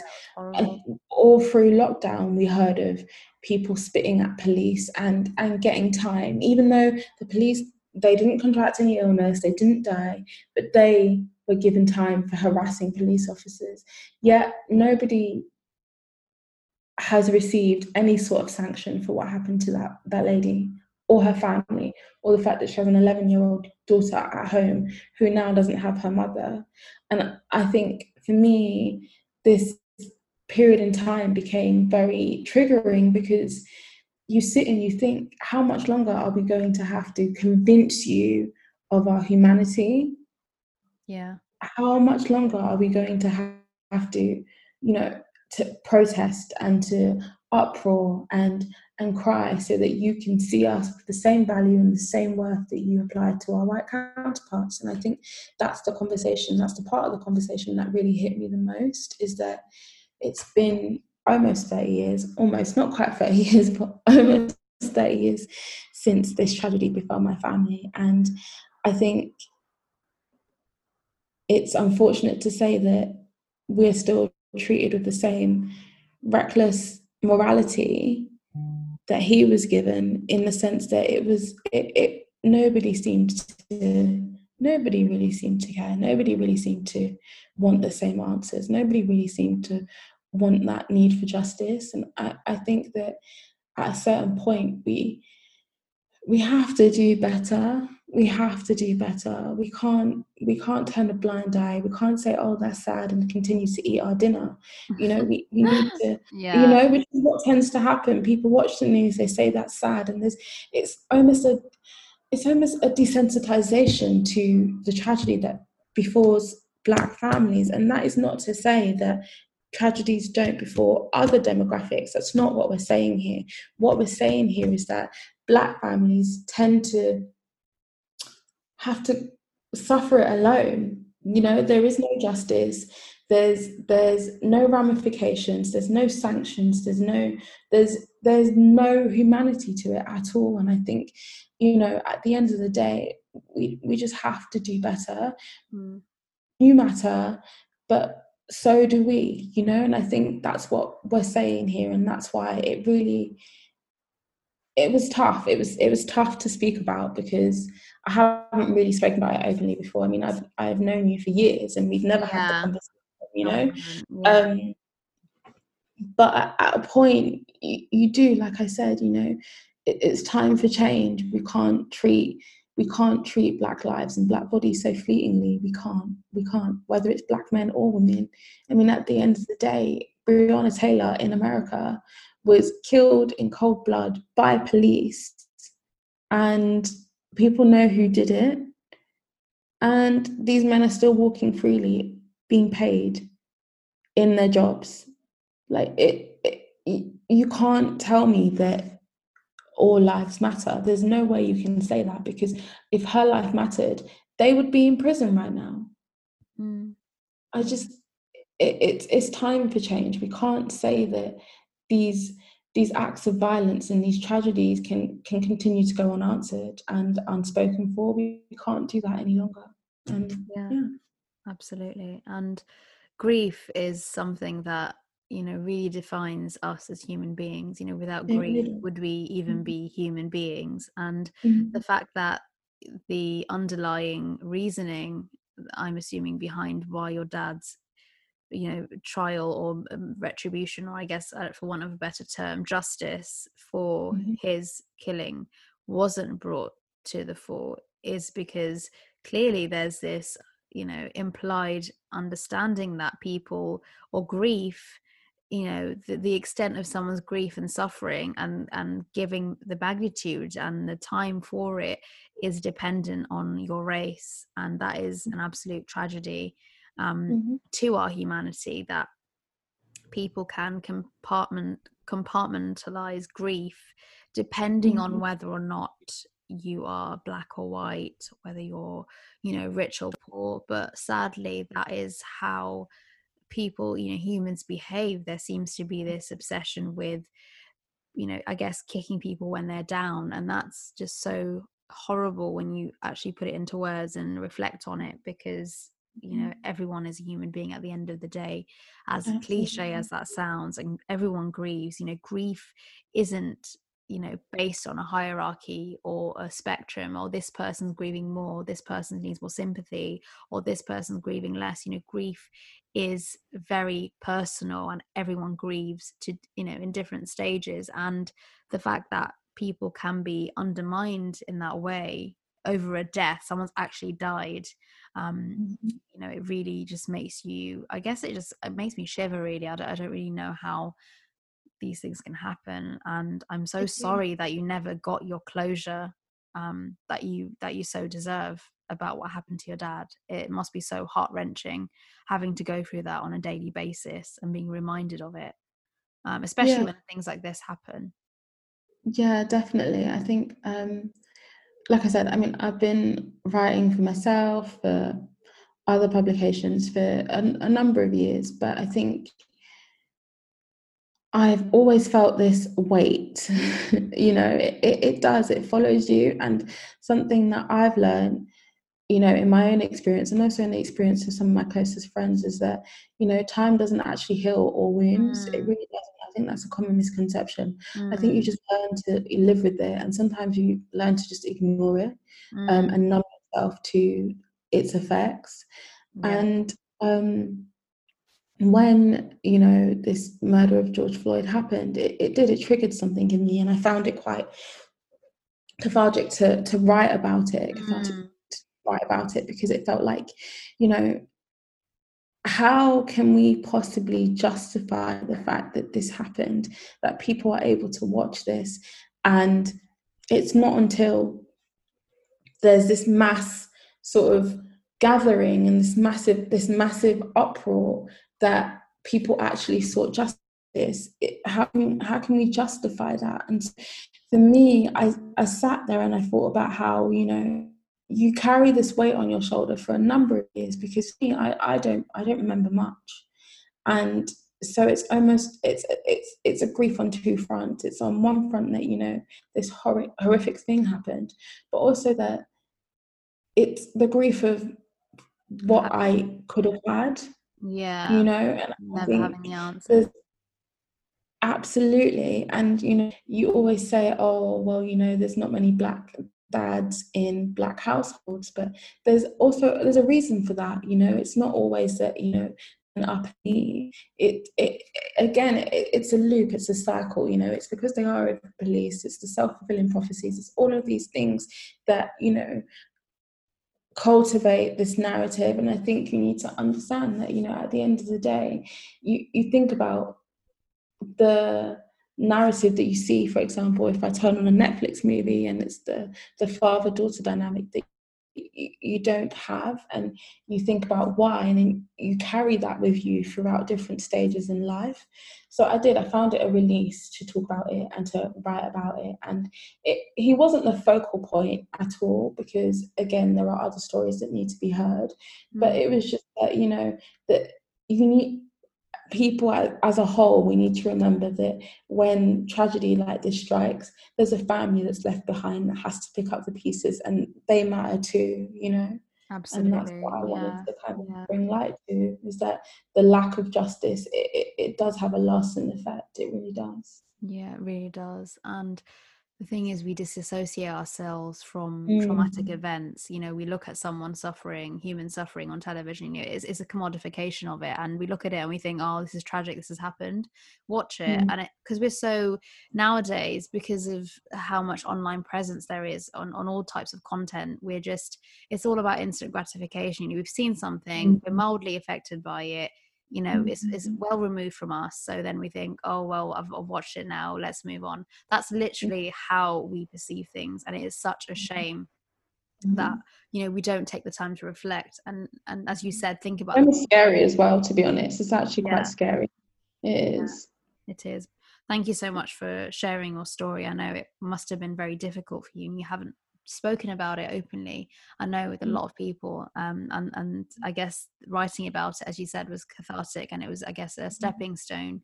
yeah, all through lockdown we heard of people spitting at police and and getting time, even though the police they didn't contract any illness, they didn't die, but they were given time for harassing police officers. Yet nobody has received any sort of sanction for what happened to that, that lady or her family, or the fact that she has an 11 year old daughter at home who now doesn't have her mother. And I think for me, this period in time became very triggering because you sit and you think, how much longer are we going to have to convince you of our humanity yeah how much longer are we going to have to you know to protest and to uproar and and cry so that you can see us with the same value and the same worth that you apply to our white counterparts. And i think that's the conversation that's the part of the conversation that really hit me the most is that it's been almost 30 years almost not quite 30 years but almost 30 years since this tragedy befell my family. And i think it's unfortunate to say that we're still treated with the same reckless morality that he was given in the sense that it was it, it nobody seemed to nobody really seemed to care. Nobody really seemed to want the same answers. Nobody really seemed to want that need for justice. And i, I think that at a certain point we we have to do better we have to do better. We can't we can't turn a blind eye. We can't say, oh, that's sad and continue to eat our dinner. You know, we, we need to yeah. you know, which is what tends to happen. People watch the news, they say that's sad, and there's it's almost a it's almost a desensitization to the tragedy that befalls black families. And that is not to say that tragedies don't befall other demographics. That's not what we're saying here. What we're saying here is that black families tend to have to suffer it alone. You know, there is no justice. There's there's no ramifications. There's no sanctions. There's no there's there's no humanity to it at all. And I think, you know, at the end of the day, we we just have to do better. Mm. You matter, but so do we. You know, and I think that's what we're saying here, and that's why it really it was tough. It was it was tough to speak about because I haven't really spoken about it openly before. I mean, I've I've known you for years, and we've never yeah. had the conversation, you know. Yeah. Um, but at, at, a point, you, you, do, like I said, you know, it, it's time for change. We can't treat we can't treat black lives and black bodies so fleetingly. We can't. We can't. Whether it's black men or women. I mean, at the end of the day, Breonna Taylor in America was killed in cold blood by police and people know who did it. And these men are still walking freely being paid in their jobs. Like it, it you can't tell me that all lives matter. There's no way you can say that because if her life mattered they would be in prison right now. Mm. i just it, it's it's time for change. We can't say that these these acts of violence and these tragedies can can continue to go unanswered and unspoken for. We, can't do that any longer. And yeah, yeah, absolutely. And grief is something that you know really defines us as human beings. You know, without grief, really. would we even mm-hmm. be human beings? And mm-hmm. the fact that the underlying reasoning I'm assuming behind why your dad's you know trial or um, retribution or i guess uh, for want of a better term justice for mm-hmm. his killing wasn't brought to the fore is because clearly there's this you know implied understanding that people or grief you know the, the extent of someone's grief and suffering and and giving the magnitude and the time for it is dependent on your race and that is mm. an absolute tragedy um, mm-hmm. to our humanity that people can compartment compartmentalize grief depending mm-hmm. on whether or not you are black or white whether you're you know rich or poor but sadly that is how people you know humans behave there seems to be this obsession with you know i guess kicking people when they're down and that's just so horrible when you actually put it into words and reflect on it because you know everyone is a human being at the end of the day as Absolutely. cliche as that sounds and everyone grieves you know grief isn't you know based on a hierarchy or a spectrum or this person's grieving more this person needs more sympathy or this person's grieving less you know grief is very personal and everyone grieves to you know in different stages and the fact that people can be undermined in that way over a death someone's actually died um mm-hmm. you know it really just makes you i guess it just it makes me shiver really. I don't, I don't really know how these things can happen and i'm so sorry that you never got your closure um that you that you so deserve about what happened to your dad. It must be so heart-wrenching having to go through that on a daily basis and being reminded of it um, especially yeah. when things like this happen. Yeah definitely. I think um like I said, I mean, I've been writing for myself, for other publications for a, a number of years, but I think I've always felt this weight. you know, it, it does, it follows you. And something that I've learned, you know, in my own experience and also in the experience of some of my closest friends is that, you know, time doesn't actually heal all wounds. Mm. It really doesn't I think that's a common misconception. Mm. I think you mm. just learn to live with it, and sometimes you learn to just ignore it um, mm. um, and numb yourself to its effects. Yeah. And um, when you know this murder of George Floyd happened, it, it did it triggered something in me, and I found it quite cathartic to to write about it, cathartic mm. to write about it because it felt like, you know, how can we possibly justify the fact that this happened, that people are able to watch this? And it's not until there's this mass sort of gathering and this massive this massive uproar that people actually sought justice it, how, how can we justify that and for me I, I sat there and i thought about how you know you carry this weight on your shoulder for a number of years because me, I, I don't I don't remember much. And so it's almost it's it's it's a grief on two fronts. It's on one front that you know this horrific horrific thing happened, but also that it's the grief of what I could have had. Yeah, you know, and never having the answer. Absolutely, and you know, you always say, "Oh, well, you know, there's not many black dads in black households but there's also there's a reason for that you know? It's not always that you know an up it, it again it, it's a loop it's a cycle you know? It's because they are police it's the self-fulfilling prophecies it's all of these things that you know cultivate this narrative and i think you need to understand that you know at the end of the day you you think about the narrative that you see, for example, if I turn on a Netflix movie and it's the the father daughter dynamic that you, you don't have, and you think about why, and then you carry that with you throughout different stages in life. So I did. I found it a release to talk about it and to write about it. And it, he wasn't the focal point at all because, again, there are other stories that need to be heard. But mm. it was just that you know that you need people as a whole, we need to remember that when tragedy like this strikes, there's a family that's left behind that has to pick up the pieces, and they matter too, you know. Absolutely. And that's what I wanted yeah. to kind of yeah. bring light to is that the lack of justice it, it, it does have a lasting effect. It really does. Yeah, it really does. And the thing is we disassociate ourselves from mm. traumatic events you know we look at someone suffering human suffering on television you know, it's, it's, a commodification of it and we look at it and we think oh this is tragic this has happened watch it mm. and it because we're so nowadays because of how much online presence there is on, on all types of content we're just it's all about instant gratification you know, we've seen something mm. we're mildly affected by it you know it's, it's mm-hmm. well removed from us so then we think oh well I've, I've, watched it now let's move on that's literally how we perceive things and it is such a mm-hmm. shame mm-hmm. that you know we don't take the time to reflect and and as you said think about it's scary as well to be honest it's actually yeah. quite scary it is yeah, it is thank you so much for sharing your story i know it must have been very difficult for you and you haven't spoken about it openly i know with a mm. lot of people um, and and i guess writing about it as you said was cathartic and it was i guess a mm-hmm. stepping stone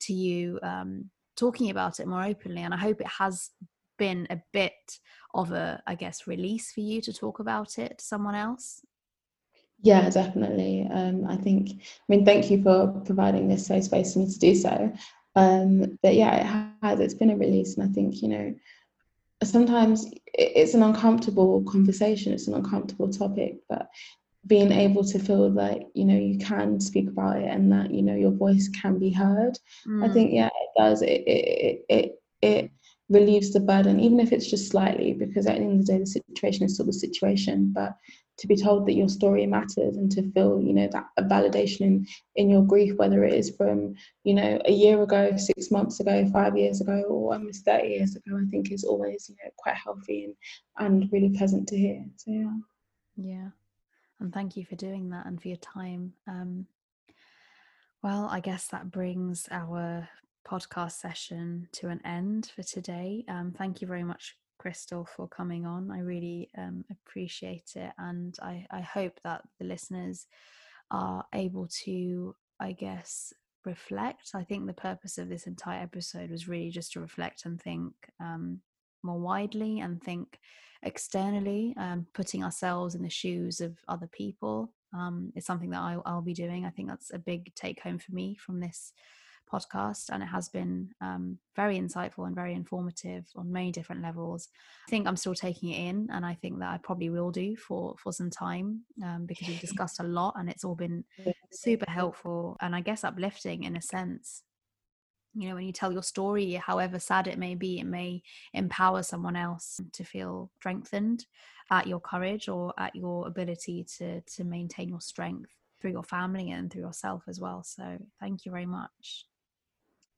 to you um, talking about it more openly and i hope it has been a bit of a i guess release for you to talk about it to someone else yeah definitely um, i think i mean thank you for providing this safe space for me to do so um, but yeah it has it's been a release and i think you know sometimes it's an uncomfortable conversation it's an uncomfortable topic but being able to feel that you know you can speak about it and that you know your voice can be heard mm. i think yeah it does it it, it it relieves the burden even if it's just slightly because at the end of the day the situation is still the situation but to be told that your story matters and to feel you know that validation in in your grief whether it is from you know a year ago six months ago five years ago or almost 30 years ago i think is always you know quite healthy and and really pleasant to hear. So yeah. Yeah. And thank you for doing that and for your time. Um well i guess that brings our podcast session to an end for today. Um thank you very much Crystal, for coming on. I really um, appreciate it. And I, I hope that the listeners are able to, I guess, reflect. I think the purpose of this entire episode was really just to reflect and think um, more widely and think externally, um, putting ourselves in the shoes of other people. Um, is something that I, I'll be doing. I think that's a big take home for me from this podcast, and it has been um, very insightful and very informative on many different levels. I think I'm still taking it in, and I think that I probably will do for for some time um, because we've discussed a lot, and it's all been super helpful and I guess uplifting in a sense. you know when you tell your story however sad it may be it may empower someone else to feel strengthened at your courage or at your ability to to maintain your strength through your family and through yourself as well so thank you very much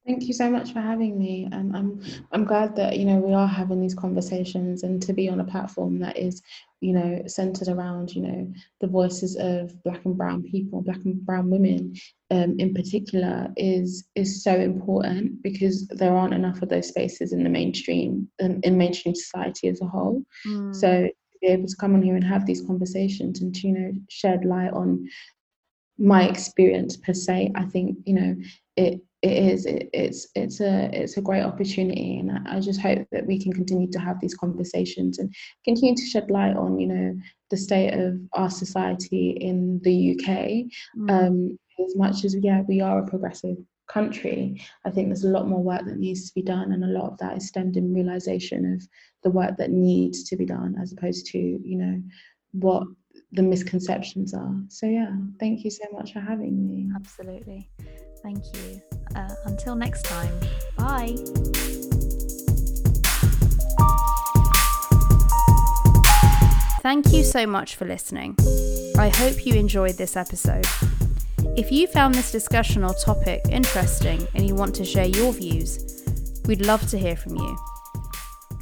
Thank you so much for having me. Um, I'm I'm glad that you know we are having these conversations and to be on a platform that is, you know, centered around you know the voices of Black and Brown people, Black and Brown women, um, in particular, is is so important because there aren't enough of those spaces in the mainstream in, in mainstream society as a whole. Mm. So to be able to come on here and have these conversations and to you know shed light on my experience per se, I think you know it it is it, it's it's a it's a great opportunity and I, I, just hope that we can continue to have these conversations and continue to shed light on you know the state of our society in the UK mm. um, as much as yeah we are a progressive country I think there's a lot more work that needs to be done and a lot of that is stemmed in realization of the work that needs to be done as opposed to you know what the misconceptions are. So yeah thank you so much for having me. Absolutely. Thank you uh, until next time, bye. Thank you so much for listening. I hope you enjoyed this episode. If you found this discussion or topic interesting and you want to share your views, we'd love to hear from you.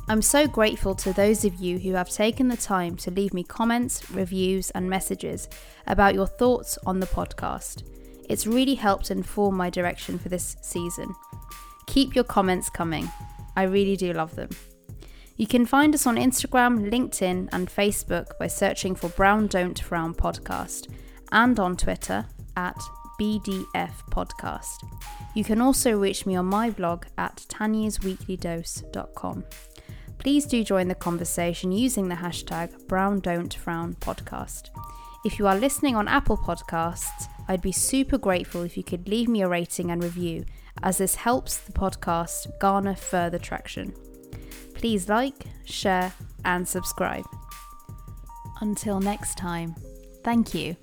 I'm so grateful to those of you who have taken the time to leave me comments, reviews, and messages about your thoughts on the podcast. It's really helped inform my direction for this season. Keep your comments coming. I really do love them. You can find us on Instagram, LinkedIn, and Facebook by searching for Brown Don't Frown Podcast and on Twitter at BDF Podcast. You can also reach me on my blog at tanyasweeklydose.com. Please do join the conversation using the hashtag Brown Don't Frown Podcast. If you are listening on Apple Podcasts, I'd be super grateful if you could leave me a rating and review, as this helps the podcast garner further traction. Please like, share, and subscribe. Until next time, thank you.